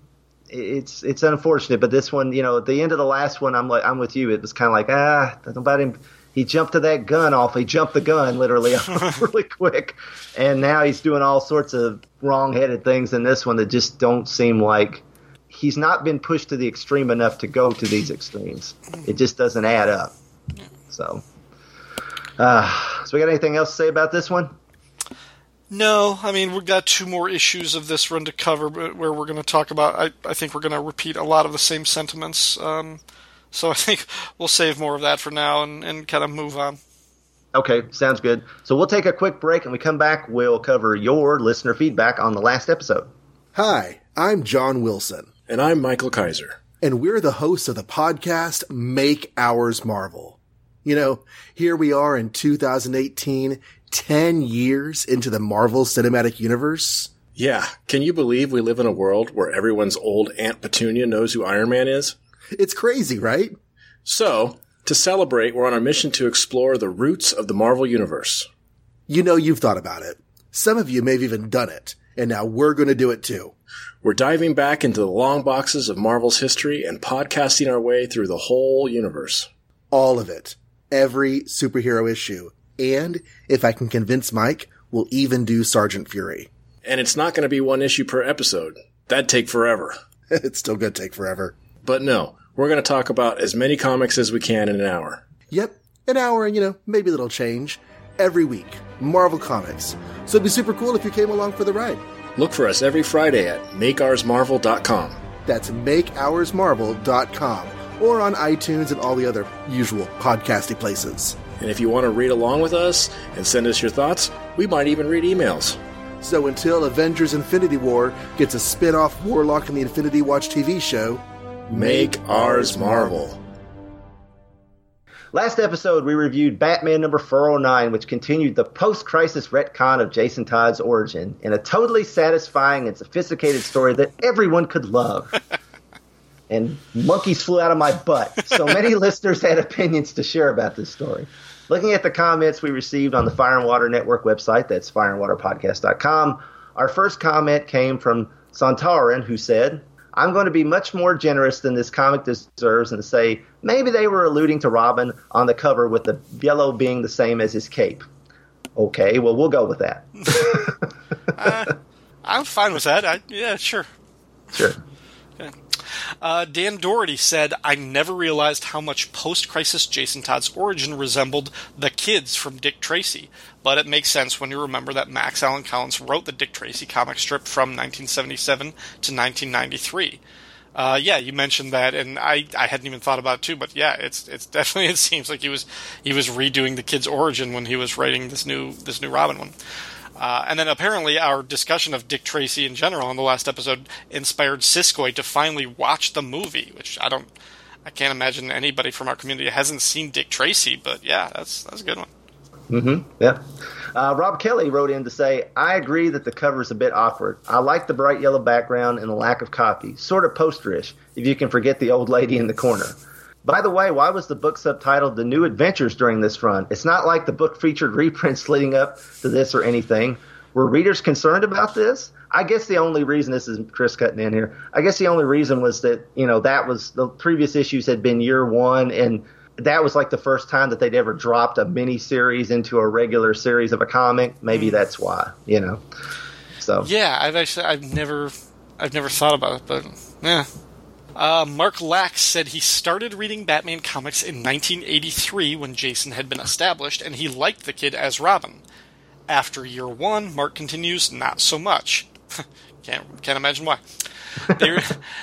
Speaker 1: it's it's unfortunate, but this one, you know, at the end of the last one, I'm like, I'm with you. It was kind of like, ah, him. He jumped to that gun off. He jumped the gun literally <laughs> really quick, and now he's doing all sorts of wrong-headed things in this one that just don't seem like he's not been pushed to the extreme enough to go to these extremes. It just doesn't add up. So, uh, so we got anything else to say about this one?
Speaker 2: No, I mean we've got two more issues of this run to cover, but where we're going to talk about. I, I think we're going to repeat a lot of the same sentiments. Um, so I think we'll save more of that for now and, and kind of move on.
Speaker 1: Okay, sounds good. So we'll take a quick break and we come back. We'll cover your listener feedback on the last episode.
Speaker 5: Hi, I'm John Wilson.
Speaker 6: And I'm Michael Kaiser.
Speaker 5: And we're the hosts of the podcast Make Ours Marvel. You know, here we are in 2018 10 years into the Marvel Cinematic Universe?
Speaker 6: Yeah. Can you believe we live in a world where everyone's old Aunt Petunia knows who Iron Man is?
Speaker 5: It's crazy, right?
Speaker 6: So, to celebrate, we're on a mission to explore the roots of the Marvel Universe.
Speaker 5: You know you've thought about it. Some of you may have even done it, and now we're going to do it too.
Speaker 6: We're diving back into the long boxes of Marvel's history and podcasting our way through the whole universe.
Speaker 5: All of it. Every superhero issue and if I can convince Mike, we'll even do Sergeant Fury.
Speaker 6: And it's not going to be one issue per episode. That'd take forever. <laughs>
Speaker 5: it's still going to take forever.
Speaker 6: But no, we're going to talk about as many comics as we can in an hour.
Speaker 5: Yep, an hour and, you know, maybe a little change. Every week, Marvel Comics. So it'd be super cool if you came along for the ride.
Speaker 6: Look for us every Friday at makeoursmarvel.com.
Speaker 5: That's makeoursmarvel.com or on iTunes and all the other usual podcasting places.
Speaker 6: And if you want to read along with us and send us your thoughts, we might even read emails.
Speaker 5: So until Avengers Infinity War gets a spin off Warlock and the Infinity Watch TV show,
Speaker 6: make ours Marvel.
Speaker 1: Last episode, we reviewed Batman number 409, which continued the post crisis retcon of Jason Todd's origin in a totally satisfying and sophisticated story that everyone could love. <laughs> and monkeys flew out of my butt. So many <laughs> listeners had opinions to share about this story. Looking at the comments we received on the Fire and Water Network website, that's fireandwaterpodcast.com, our first comment came from Santarin, who said, I'm going to be much more generous than this comic deserves and say maybe they were alluding to Robin on the cover with the yellow being the same as his cape. Okay, well, we'll go with that. <laughs>
Speaker 2: uh, I'm fine with that. I, yeah, sure.
Speaker 1: Sure.
Speaker 2: Uh, Dan Doherty said, I never realized how much post crisis Jason Todd's origin resembled the kids from Dick Tracy, but it makes sense when you remember that Max Allan Collins wrote the Dick Tracy comic strip from 1977 to 1993. Uh, yeah, you mentioned that, and I, I hadn't even thought about it too. But yeah, it's it's <laughs> definitely it seems like he was he was redoing the kid's origin when he was writing this new this new Robin one. Uh, and then apparently our discussion of Dick Tracy in general in the last episode inspired Siskoid to finally watch the movie, which I don't, I can't imagine anybody from our community hasn't seen Dick Tracy, but yeah, that's that's a good one.
Speaker 1: Mm-hmm. Yeah. Uh, Rob Kelly wrote in to say, I agree that the cover is a bit awkward. I like the bright yellow background and the lack of copy, sort of posterish, if you can forget the old lady in the corner. By the way, why was the book subtitled The New Adventures during this run? It's not like the book featured reprints <laughs> leading up to this or anything. Were readers concerned about this? I guess the only reason this is Chris cutting in here. I guess the only reason was that you know that was the previous issues had been year one, and that was like the first time that they'd ever dropped a mini series into a regular series of a comic. Maybe mm. that's why, you know. So
Speaker 2: yeah, I've actually I've never I've never thought about it, but yeah, uh, Mark Lax said he started reading Batman comics in 1983 when Jason had been established, and he liked the kid as Robin. After year one, Mark continues, not so much. <laughs> can't, can't imagine why. <laughs> they,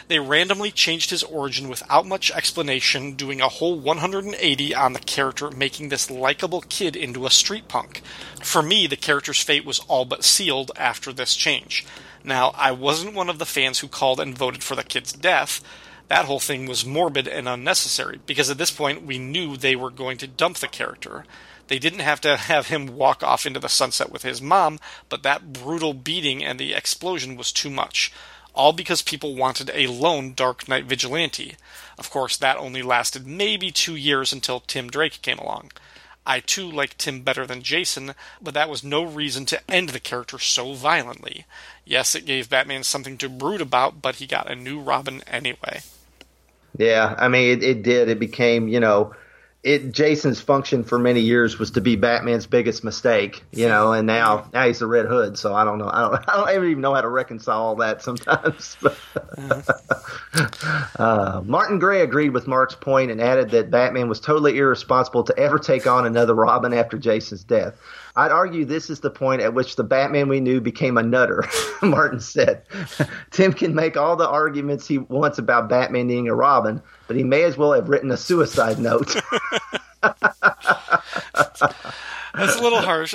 Speaker 2: they randomly changed his origin without much explanation, doing a whole 180 on the character, making this likable kid into a street punk. For me, the character's fate was all but sealed after this change. Now, I wasn't one of the fans who called and voted for the kid's death. That whole thing was morbid and unnecessary, because at this point we knew they were going to dump the character. They didn't have to have him walk off into the sunset with his mom, but that brutal beating and the explosion was too much. All because people wanted a lone Dark Knight vigilante. Of course, that only lasted maybe two years until Tim Drake came along. I too like Tim better than Jason, but that was no reason to end the character so violently. Yes, it gave Batman something to brood about, but he got a new Robin anyway.
Speaker 1: Yeah, I mean, it, it did. It became, you know, it Jason's function for many years was to be Batman's biggest mistake, you know, and now now he's the Red Hood. So I don't know, I don't, <laughs> I don't even know how to reconcile all that sometimes. <laughs> uh, Martin Gray agreed with Mark's point and added that Batman was totally irresponsible to ever take on another Robin after Jason's death. I'd argue this is the point at which the Batman we knew became a nutter, <laughs> Martin said. Tim can make all the arguments he wants about Batman being a Robin, but he may as well have written a suicide note. <laughs> <laughs>
Speaker 2: That's a little harsh.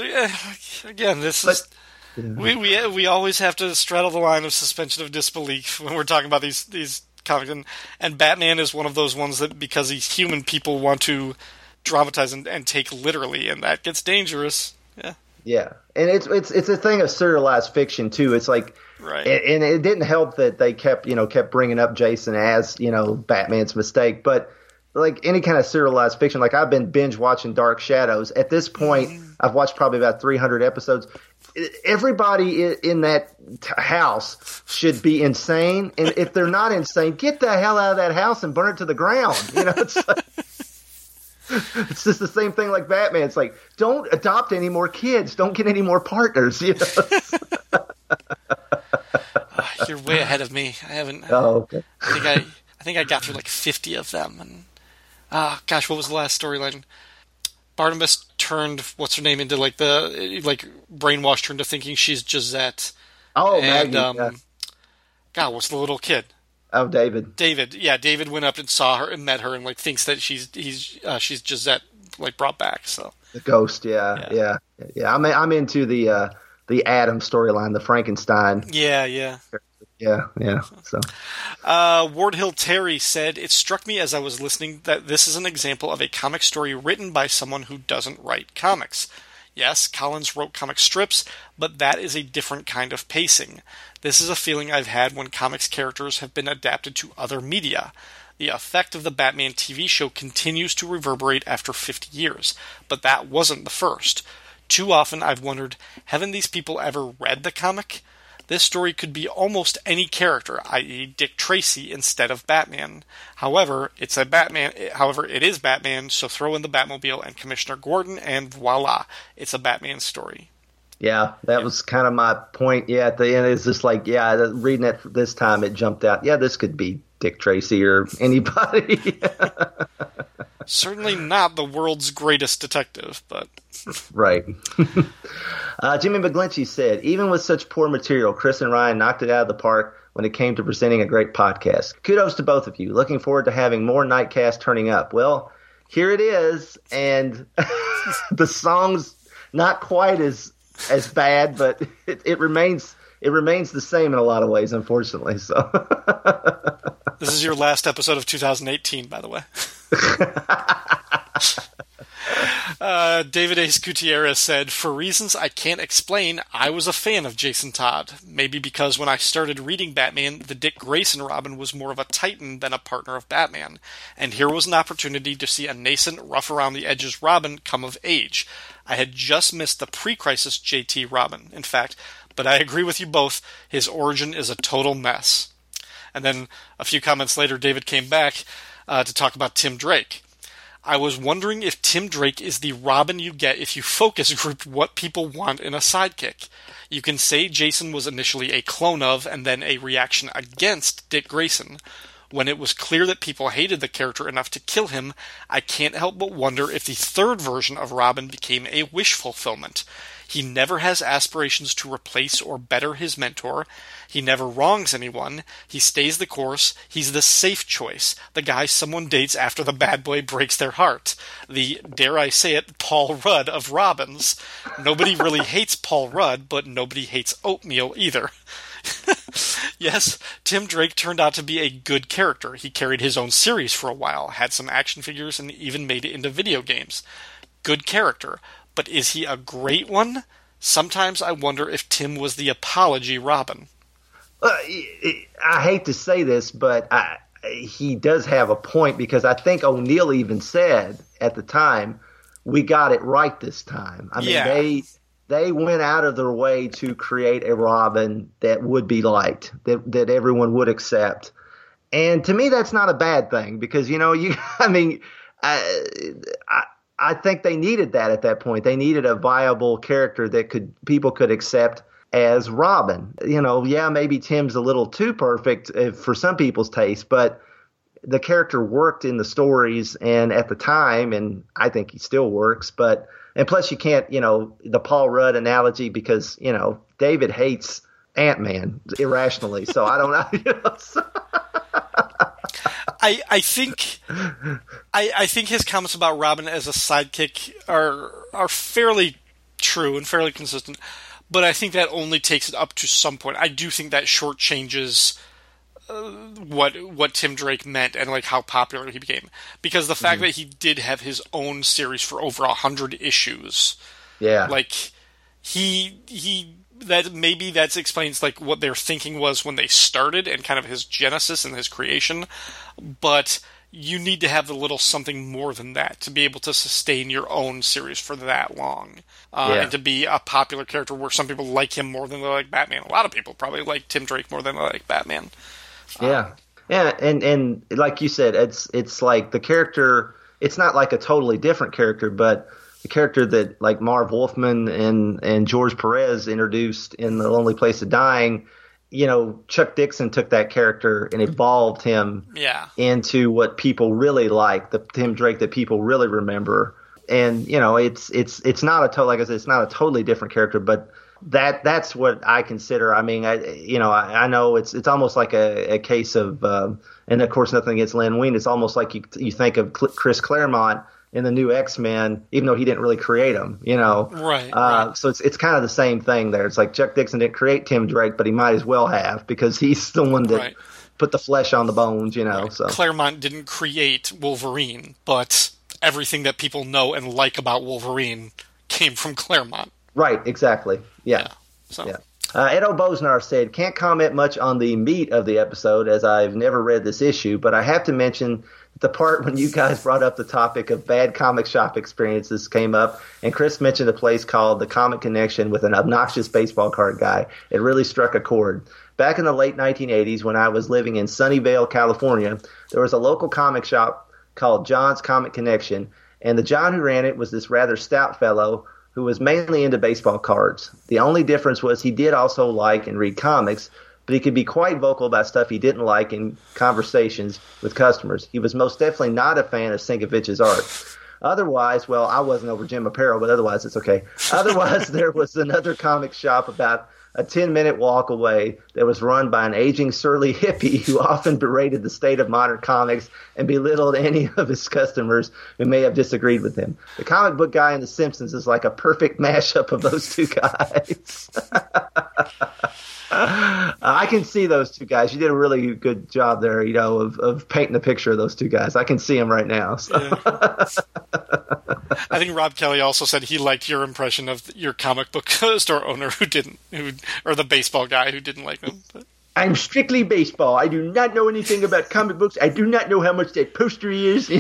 Speaker 2: Again, this is. Yeah. We, we we always have to straddle the line of suspension of disbelief <laughs> when we're talking about these these comics, and, and Batman is one of those ones that because he's human, people want to dramatize and, and take literally, and that gets dangerous. Yeah.
Speaker 1: Yeah, and it's it's it's a thing of serialized fiction too. It's like,
Speaker 2: right.
Speaker 1: and it didn't help that they kept you know kept bringing up Jason as you know Batman's mistake, but like any kind of serialized fiction, like I've been binge watching Dark Shadows. At this point, mm. I've watched probably about 300 episodes. Everybody in that house should be insane, and if they're not insane, get the hell out of that house and burn it to the ground. You know, it's like <laughs> it's just the same thing like Batman. It's like don't adopt any more kids, don't get any more partners. You know. <laughs>
Speaker 2: You're way ahead of me. I haven't.
Speaker 1: Oh, okay.
Speaker 2: I think I. I think I got through like 50 of them. And ah, oh, gosh, what was the last storyline? Barnabas turned what's her name into like the like brainwashed her into thinking she's Josette.
Speaker 1: Oh, and, Maggie, um, yeah.
Speaker 2: God, what's the little kid?
Speaker 1: Oh, David.
Speaker 2: David, yeah, David went up and saw her and met her and like thinks that she's he's uh, she's Josette like brought back. So
Speaker 1: the ghost, yeah, yeah, yeah. yeah. I'm I'm into the uh, the Adam storyline, the Frankenstein.
Speaker 2: Yeah, yeah.
Speaker 1: Yeah, yeah. So,
Speaker 2: uh, Ward Hill Terry said, It struck me as I was listening that this is an example of a comic story written by someone who doesn't write comics. Yes, Collins wrote comic strips, but that is a different kind of pacing. This is a feeling I've had when comics characters have been adapted to other media. The effect of the Batman TV show continues to reverberate after 50 years, but that wasn't the first. Too often I've wondered haven't these people ever read the comic? This story could be almost any character, i.e., Dick Tracy instead of Batman. However, it's a Batman. However, it is Batman, so throw in the Batmobile and Commissioner Gordon, and voila, it's a Batman story.
Speaker 1: Yeah, that yeah. was kind of my point. Yeah, at the end, it's just like, yeah, reading it this time, it jumped out. Yeah, this could be Dick Tracy or anybody. <laughs>
Speaker 2: Certainly not the world's greatest detective, but.
Speaker 1: right. <laughs> uh, Jimmy McGlinchey said, even with such poor material, Chris and Ryan knocked it out of the park when it came to presenting a great podcast. Kudos to both of you. Looking forward to having more Nightcast turning up. Well, here it is, and <laughs> the song's not quite as as bad, but <laughs> it, it remains it remains the same in a lot of ways, unfortunately. So <laughs>
Speaker 2: this is your last episode of 2018, by the way. <laughs> Uh, David Ace Gutierrez said, For reasons I can't explain, I was a fan of Jason Todd. Maybe because when I started reading Batman, the Dick Grayson Robin was more of a titan than a partner of Batman. And here was an opportunity to see a nascent, rough around the edges Robin come of age. I had just missed the pre crisis JT Robin, in fact, but I agree with you both. His origin is a total mess. And then a few comments later, David came back uh, to talk about Tim Drake. I was wondering if Tim Drake is the Robin you get if you focus group what people want in a sidekick. You can say Jason was initially a clone of and then a reaction against Dick Grayson. When it was clear that people hated the character enough to kill him, I can't help but wonder if the third version of Robin became a wish fulfillment. He never has aspirations to replace or better his mentor. He never wrongs anyone. He stays the course. He's the safe choice. The guy someone dates after the bad boy breaks their heart. The, dare I say it, Paul Rudd of Robins. Nobody really <laughs> hates Paul Rudd, but nobody hates oatmeal either. <laughs> yes, Tim Drake turned out to be a good character. He carried his own series for a while, had some action figures, and even made it into video games. Good character but is he a great one? Sometimes I wonder if Tim was the apology Robin.
Speaker 1: Uh, I hate to say this, but I, he does have a point because I think O'Neil even said at the time, "We got it right this time." I mean, yeah. they they went out of their way to create a Robin that would be liked, that that everyone would accept. And to me, that's not a bad thing because you know you. <laughs> I mean, I, I I think they needed that at that point. They needed a viable character that could people could accept as Robin. You know, yeah, maybe Tim's a little too perfect uh, for some people's taste, but the character worked in the stories and at the time, and I think he still works. But and plus, you can't, you know, the Paul Rudd analogy because you know David hates Ant Man irrationally, so I don't know. <laughs> You know so.
Speaker 2: I I think I I think his comments about Robin as a sidekick are are fairly true and fairly consistent, but I think that only takes it up to some point. I do think that short changes uh, what what Tim Drake meant and like how popular he became because the fact mm-hmm. that he did have his own series for over a hundred issues,
Speaker 1: yeah,
Speaker 2: like he he that maybe that explains like what their thinking was when they started and kind of his genesis and his creation. But you need to have a little something more than that to be able to sustain your own series for that long. Uh, yeah. and to be a popular character where some people like him more than they like batman. A lot of people probably like tim drake more than they like batman.
Speaker 1: Yeah. Um, yeah and and like you said it's it's like the character it's not like a totally different character but the character that like Marv Wolfman and and George Perez introduced in The Lonely Place of Dying you know, Chuck Dixon took that character and evolved him
Speaker 2: yeah.
Speaker 1: into what people really like, the Tim Drake that people really remember. And you know, it's it's it's not a to- like I said, it's not a totally different character, but that that's what I consider. I mean, I you know, I, I know it's it's almost like a, a case of, um, and of course, nothing against Len Wein. It's almost like you you think of Chris Claremont in the new X Men, even though he didn't really create them, you know.
Speaker 2: Right,
Speaker 1: uh,
Speaker 2: right.
Speaker 1: So it's it's kind of the same thing there. It's like Chuck Dixon didn't create Tim Drake, but he might as well have because he's the one that
Speaker 2: Right.
Speaker 1: put the flesh on the bones, you know. So
Speaker 2: Claremont didn't create Wolverine, but everything that people know and like about Wolverine came from Claremont.
Speaker 1: right, exactly, yeah.
Speaker 2: So
Speaker 1: Yeah. Uh, Edo Bosnar said, Can't comment much on the meat of the episode as I've never read this issue, but I have to mention the part when you guys brought up the topic of bad comic shop experiences came up, and Chris mentioned a place called The Comic Connection with an obnoxious baseball card guy. It really struck a chord. Back in the late 1980s, when I was living in Sunnyvale, California, there was a local comic shop called John's Comic Connection, and the John who ran it was this rather stout fellow who was mainly into baseball cards. The only difference was he did also like and read comics, but he could be quite vocal about stuff he didn't like in conversations with customers. He was most definitely not a fan of Sienkiewicz's art. Otherwise, well, I wasn't over Jim Aparo, but otherwise it's okay. Otherwise, <laughs> there was another comic shop about a 10 minute walk away that was run by an aging surly hippie who often berated the state of modern comics and belittled any of his customers who may have disagreed with him. The comic book guy in The Simpsons is like a perfect mashup of those two guys. <laughs> <laughs> I can see those two guys. You did a really good job there, you know, of, of painting the picture of those two guys. I can see them right now. So.
Speaker 2: I think Rob Kelly also said he liked your impression of your comic book <laughs> store owner who didn't, who or the baseball guy who didn't like them. But,
Speaker 1: I'm strictly baseball. I do not know anything about comic books. I do not know how much that poster is. <laughs>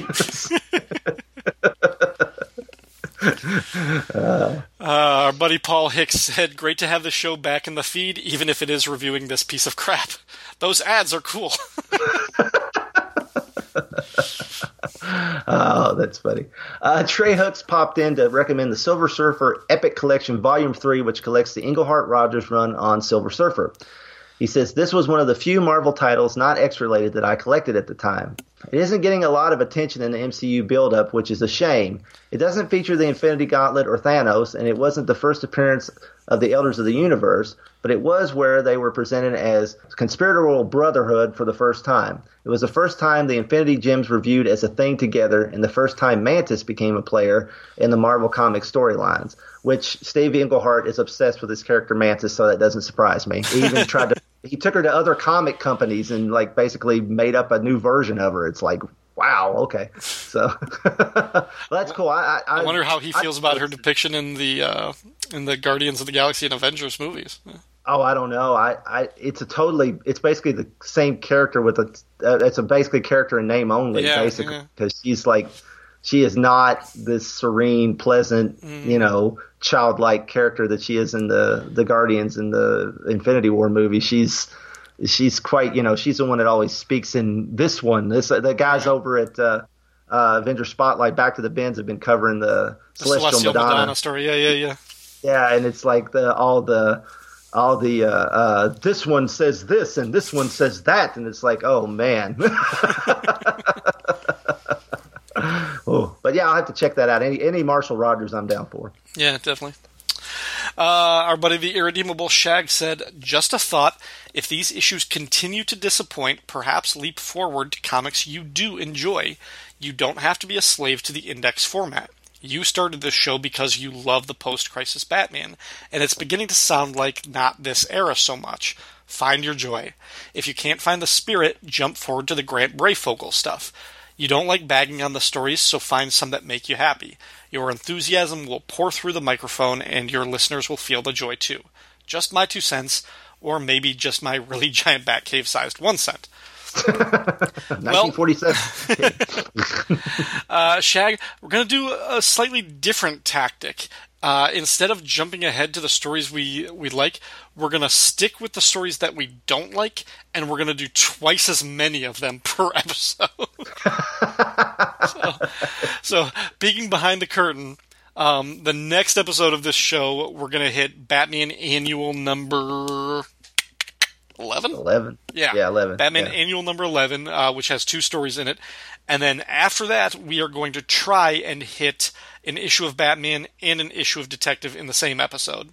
Speaker 1: <laughs>
Speaker 2: uh, our buddy Paul Hicks said, "Great to have the show back in the feed, even if it is reviewing this piece of crap. Those ads are cool." <laughs>
Speaker 1: oh, that's funny. Uh, Trey Hooks popped in to recommend the Silver Surfer Epic Collection Volume 3, which collects the Englehart Rogers run on Silver Surfer. He says, This was one of the few Marvel titles not X related that I collected at the time. It isn't getting a lot of attention in the MCU build-up, which is a shame. It doesn't feature the Infinity Gauntlet or Thanos, and it wasn't the first appearance of the Elders of the Universe, but it was where they were presented as conspiratorial brotherhood for the first time. It was the first time the Infinity Gems were viewed as a thing together, and the first time Mantis became a player in the Marvel comic storylines. Which Steve Englehart is obsessed with his character Mantis, so that doesn't surprise me. He even tried to <laughs> he took her to other comic companies and like basically made up a new version of her. It's like wow, okay, so <laughs> well, that's cool. I, I,
Speaker 2: I wonder how he feels I, about her depiction in the uh, in the Guardians of the Galaxy and Avengers movies.
Speaker 1: Oh, I don't know. I, I, it's a totally, it's basically the same character with a, uh, it's a basically character in name only,
Speaker 2: yeah,
Speaker 1: basically, because yeah. she's like, she is not this serene, pleasant, mm. you know, childlike character that she is in the the Guardians and the Infinity War movie. She's she's quite, you know, she's the one that always speaks in this one. This the guys over at uh, uh, Avenger Spotlight, Back to the Bins, have been covering the,
Speaker 2: the
Speaker 1: Celestial,
Speaker 2: Celestial
Speaker 1: Madonna.
Speaker 2: Madonna story. Yeah, yeah, yeah.
Speaker 1: Yeah, and it's like the all the all the uh, uh, this one says this and this one says that, and it's like, oh man. <laughs> <laughs> oh, but yeah, I'll have to check that out. Any any Marshall Rogers, I'm down for.
Speaker 2: Yeah, definitely. Uh, our buddy the Irredeemable Shag said, "Just a thought: if these issues continue to disappoint, perhaps leap forward to comics you do enjoy. You don't have to be a slave to the index format." You started this show because you love the post crisis Batman, and it's beginning to sound like not this era so much. Find your joy. If you can't find the spirit, jump forward to the Grant Breyfogle stuff. You don't like bagging on the stories, so find some that make you happy. Your enthusiasm will pour through the microphone, and your listeners will feel the joy too. Just my two cents, or maybe just my <laughs> really giant Batcave sized one cent. <laughs>
Speaker 1: 1947. <laughs>
Speaker 2: uh, Shag, we're going to do a slightly different tactic. Uh, instead of jumping ahead to the stories we, we like, we're going to stick with the stories that we don't like, and we're going to do twice as many of them <laughs> per episode. <laughs> so, so, peeking behind the curtain, um, the next episode of this show, we're going to hit Batman Annual number 11?
Speaker 1: 11.
Speaker 2: Yeah.
Speaker 1: Yeah, 11.
Speaker 2: Batman
Speaker 1: yeah.
Speaker 2: Annual number 11, uh, which has two stories in it. And then after that, we are going to try and hit an issue of Batman and an issue of Detective in the same episode.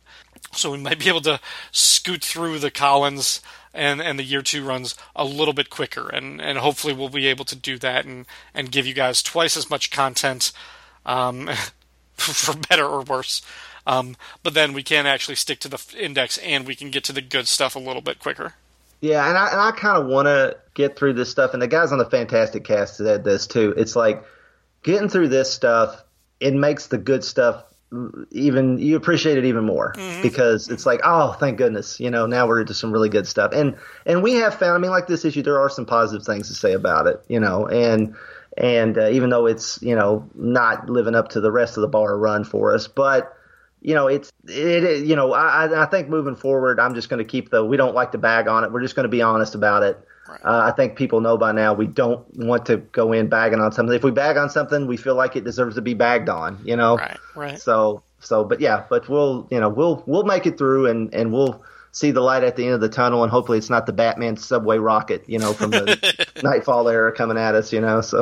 Speaker 2: So we might be able to scoot through the Collins and, and the year two runs a little bit quicker. And, and hopefully we'll be able to do that and, and give you guys twice as much content, um, <laughs> for better or worse. Um, but then we can actually stick to the index and we can get to the good stuff a little bit quicker.
Speaker 1: Yeah, and I and I kind of want to get through this stuff, and the guys on the Fantastic Cast said this too. It's like getting through this stuff. It makes the good stuff even you appreciate it even more mm-hmm. because it's like oh thank goodness you know now we're into some really good stuff and and we have found I mean like this issue there are some positive things to say about it you know and and uh, even though it's you know not living up to the rest of the Barr run for us but you know, it's it. You know, I I think moving forward, I'm just going to keep the. We don't like to bag on it. We're just going to be honest about it. Right. Uh, I think people know by now we don't want to go in bagging on something. If we bag on something, we feel like it deserves to be bagged on. You know.
Speaker 2: Right. Right.
Speaker 1: So so, but yeah, but we'll you know we'll we'll make it through and and we'll see the light at the end of the tunnel, and hopefully it's not the Batman subway rocket, you know, from the <laughs> Knightfall era coming at us, you know. So, <laughs>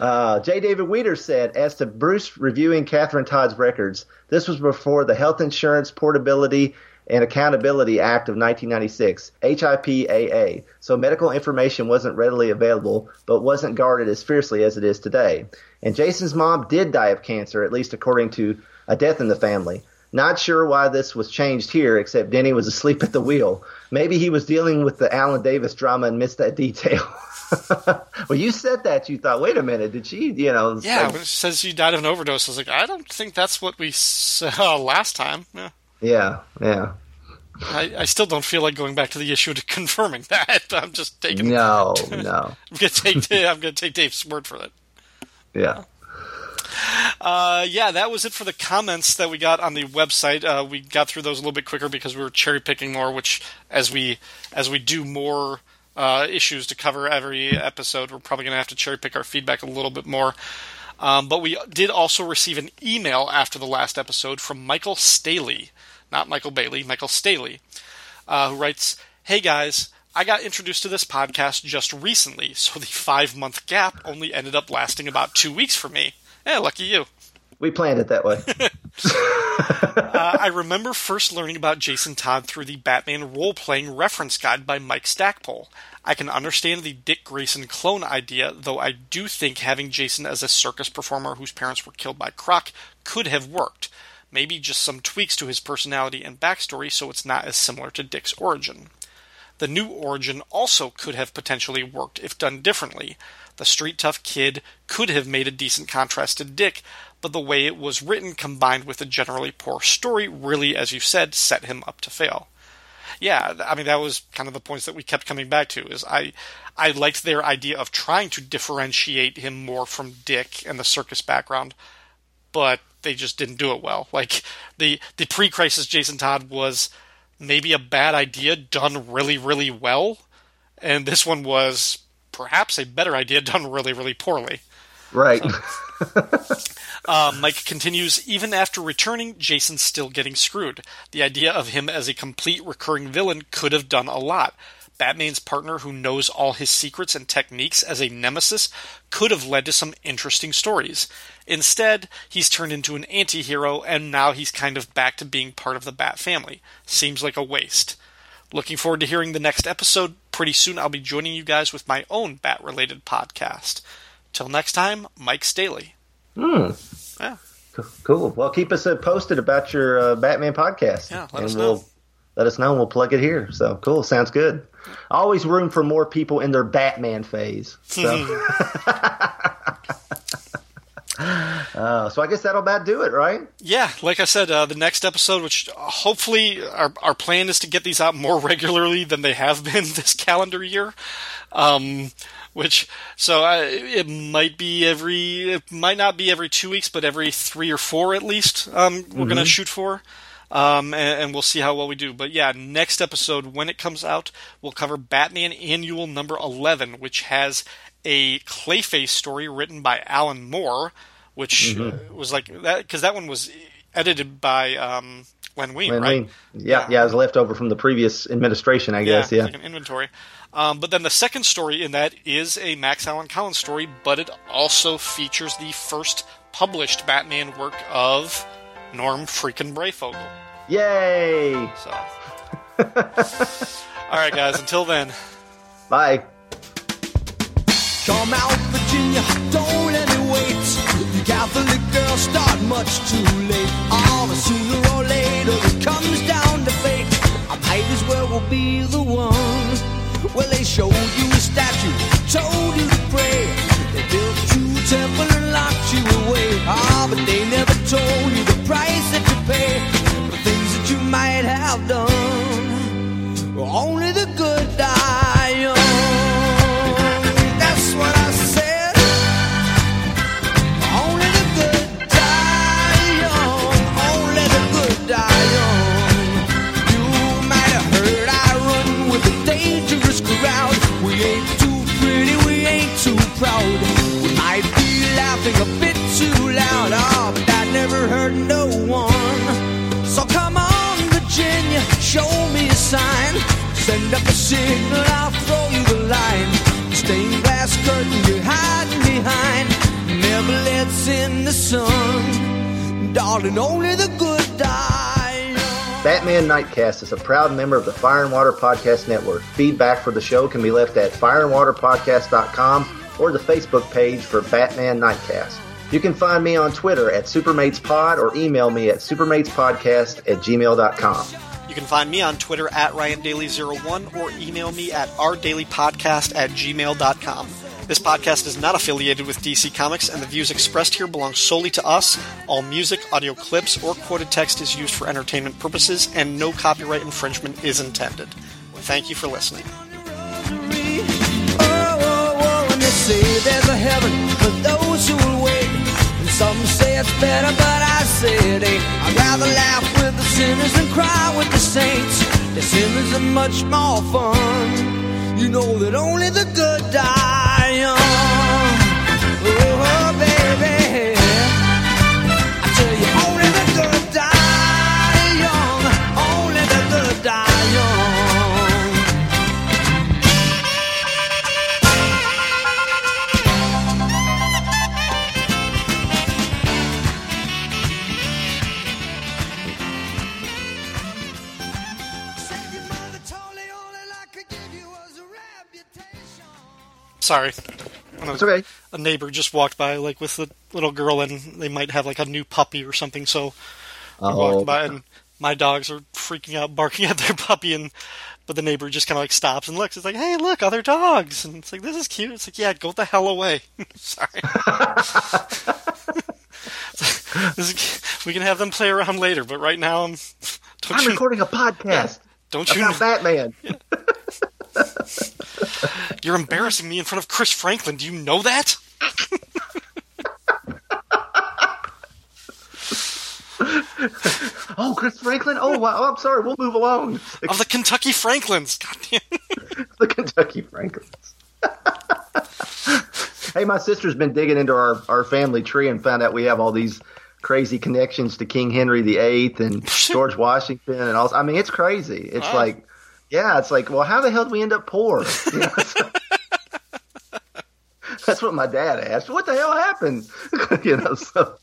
Speaker 1: uh, J. David Weeder said, as to Bruce reviewing Catherine Todd's records, this was before the Health Insurance Portability and Accountability Act of 1996, HIPAA. So medical information wasn't readily available, but wasn't guarded as fiercely as it is today. And Jason's mom did die of cancer, at least according to a death in the family. Not sure why this was changed here, except Denny was asleep at the wheel. Maybe he was dealing with the Alan Davis drama and missed that detail. <laughs> <laughs> well, you said that. You thought, wait a minute, did she, you know?
Speaker 2: Yeah, when it says she died of an overdose, I was like, I don't think that's what we <laughs> saw last time. Yeah,
Speaker 1: yeah. yeah.
Speaker 2: I, I, still don't feel like going back to the issue to <laughs> confirming that. I'm just taking.
Speaker 1: No, no.
Speaker 2: I'm gonna take. I'm gonna take Dave's word for it.
Speaker 1: Yeah.
Speaker 2: Uh, yeah, that was it for the comments that we got on the website. Uh, we got through those a little bit quicker because we were cherry picking more. Which, as we as we do more uh, issues to cover every episode, we're probably going to have to cherry pick our feedback a little bit more. Um, but we did also receive an email after the last episode from Michael Staley, not Michael Bailey, Michael Staley, uh, who writes, "Hey guys." I got introduced to this podcast just recently, so the five month gap only ended up lasting about two weeks for me. Yeah, lucky you.
Speaker 1: We planned it that way. <laughs>
Speaker 2: uh, I remember first learning about Jason Todd through the Batman role playing reference guide by Mike Stackpole. I can understand the Dick Grayson clone idea, though I do think having Jason as a circus performer whose parents were killed by Croc could have worked. Maybe just some tweaks to his personality and backstory so it's not as similar to Dick's origin. The new origin also could have potentially worked if done differently. The street tough kid could have made a decent contrast to Dick, but the way it was written combined with a generally poor story really, as you said, set him up to fail. Yeah, I mean that was kind of the points that we kept coming back to. Is I I liked their idea of trying to differentiate him more from Dick and the circus background, but they just didn't do it well. Like the the pre-crisis Jason Todd was maybe a bad idea done really really well, and this one was perhaps a better idea done really, really poorly.
Speaker 1: Right.
Speaker 2: Uh, <laughs> Mike continues Even after returning, Jason's still getting screwed. The idea of him as a complete recurring villain could have done a lot. Batman's partner, who knows all his secrets and techniques as a nemesis, could have led to some interesting stories. Instead, he's turned into an anti hero, and now he's kind of back to being part of the Bat family. Seems like a waste. Looking forward to hearing the next episode. Pretty soon I'll be joining you guys with my own bat related podcast. Till next time, Mike Staley.
Speaker 1: Hmm.
Speaker 2: Yeah.
Speaker 1: Cool. Well, keep us uh, posted about your uh, Batman podcast.
Speaker 2: Yeah, let
Speaker 1: and
Speaker 2: us
Speaker 1: we'll,
Speaker 2: know.
Speaker 1: Let us know and we'll plug it here. So cool. Sounds good. Always room for more people in their Batman phase. So. <laughs> Uh, so I guess that'll about do it, right?
Speaker 2: Yeah, like I said, uh, the next episode, which hopefully our our plan is to get these out more <laughs> regularly than they have been this calendar year. Um, which so uh, it might be every, it might not be every two weeks, but every three or four at least. Um, we're mm-hmm. gonna shoot for. Um, and, and, we'll see how well we do. But yeah, next episode, when it comes out, we'll cover Batman Annual number 11, which has a Clayface story written by Alan Moore, which mm-hmm. was like that because that one was edited by um, Len Wein,
Speaker 1: Len
Speaker 2: right?
Speaker 1: Wein. Yeah, yeah,
Speaker 2: Yeah.
Speaker 1: it was left over from the previous administration, I guess. Yeah.
Speaker 2: like an inventory. Um, but then the second story in that is a Max Allan Collins story, but it also features the first published Batman work of Norm freaking Breyfogle.
Speaker 1: Yay!
Speaker 2: So, all right, guys. Until then,
Speaker 1: Bye.
Speaker 7: Come out, Virginia, don't let it wait. The Catholic girls start much too late. All the sooner or later it comes down to fate. I might as well be the one. Well, they showed you a statue, told you to pray. They built a temple and locked you away. Ah, but they never told you the price that you pay for things that you might have done. Only sign. Send up a signal, I'll throw you the line. The stained glass curtain you're hiding behind never lets in the sun. Darling, only the good die.
Speaker 1: Batman Nightcast is a proud member of the Fire and Water Podcast Network. Feedback for the show can be left at fireandwaterpodcast.com or the Facebook page for Batman Nightcast. You can find me on Twitter at SupermatesPod or email me at supermatespodcast at gmail.com.
Speaker 2: you can find me on Twitter at RyanDaily01 or email me at rdailypodcast at gmail.com. This podcast is not affiliated with DC Comics, and the views expressed here belong solely to us. All music, audio clips, or quoted text is used for entertainment purposes, and no copyright infringement is intended. Thank you for listening.
Speaker 7: It's better, but I say it. I'd rather laugh with the sinners than cry with the saints. The sinners are much more fun. You know that only the good die
Speaker 2: Sorry. Of-
Speaker 1: It's okay.
Speaker 2: A neighbor just walked by, like with a little girl, and they might have like a new puppy or something. So I
Speaker 1: Oh.
Speaker 2: walked by, and my dogs are freaking out, <laughs> barking at their puppy, and but the neighbor just kind of like stops and looks. It's like, hey, look, other dogs, and it's like, this is cute. It's like, yeah, go the hell away. <laughs> Sorry. <laughs> This is- we can have them play around later, but right now, I'm.
Speaker 1: I'm
Speaker 2: you,
Speaker 1: recording a podcast
Speaker 2: don't you?
Speaker 1: about Batman.
Speaker 2: You're embarrassing me in front of Chris Franklin. Do you know that? <laughs>
Speaker 1: Oh, Chris Franklin? Oh, wow. Oh, I'm sorry. We'll move along.
Speaker 2: Of the Kentucky Franklins. Goddamn <laughs>
Speaker 1: the Kentucky Franklins. <laughs> hey, my sister's been digging into our, our family tree and found out we have all these crazy connections to King Henry VIII and George Washington and all. I mean, it's crazy. It's
Speaker 2: Wow.
Speaker 1: like, yeah, it's like, well, how the hell did we end up poor? <laughs> You know, so- that's what my dad asked. What the hell happened? <laughs> you know, so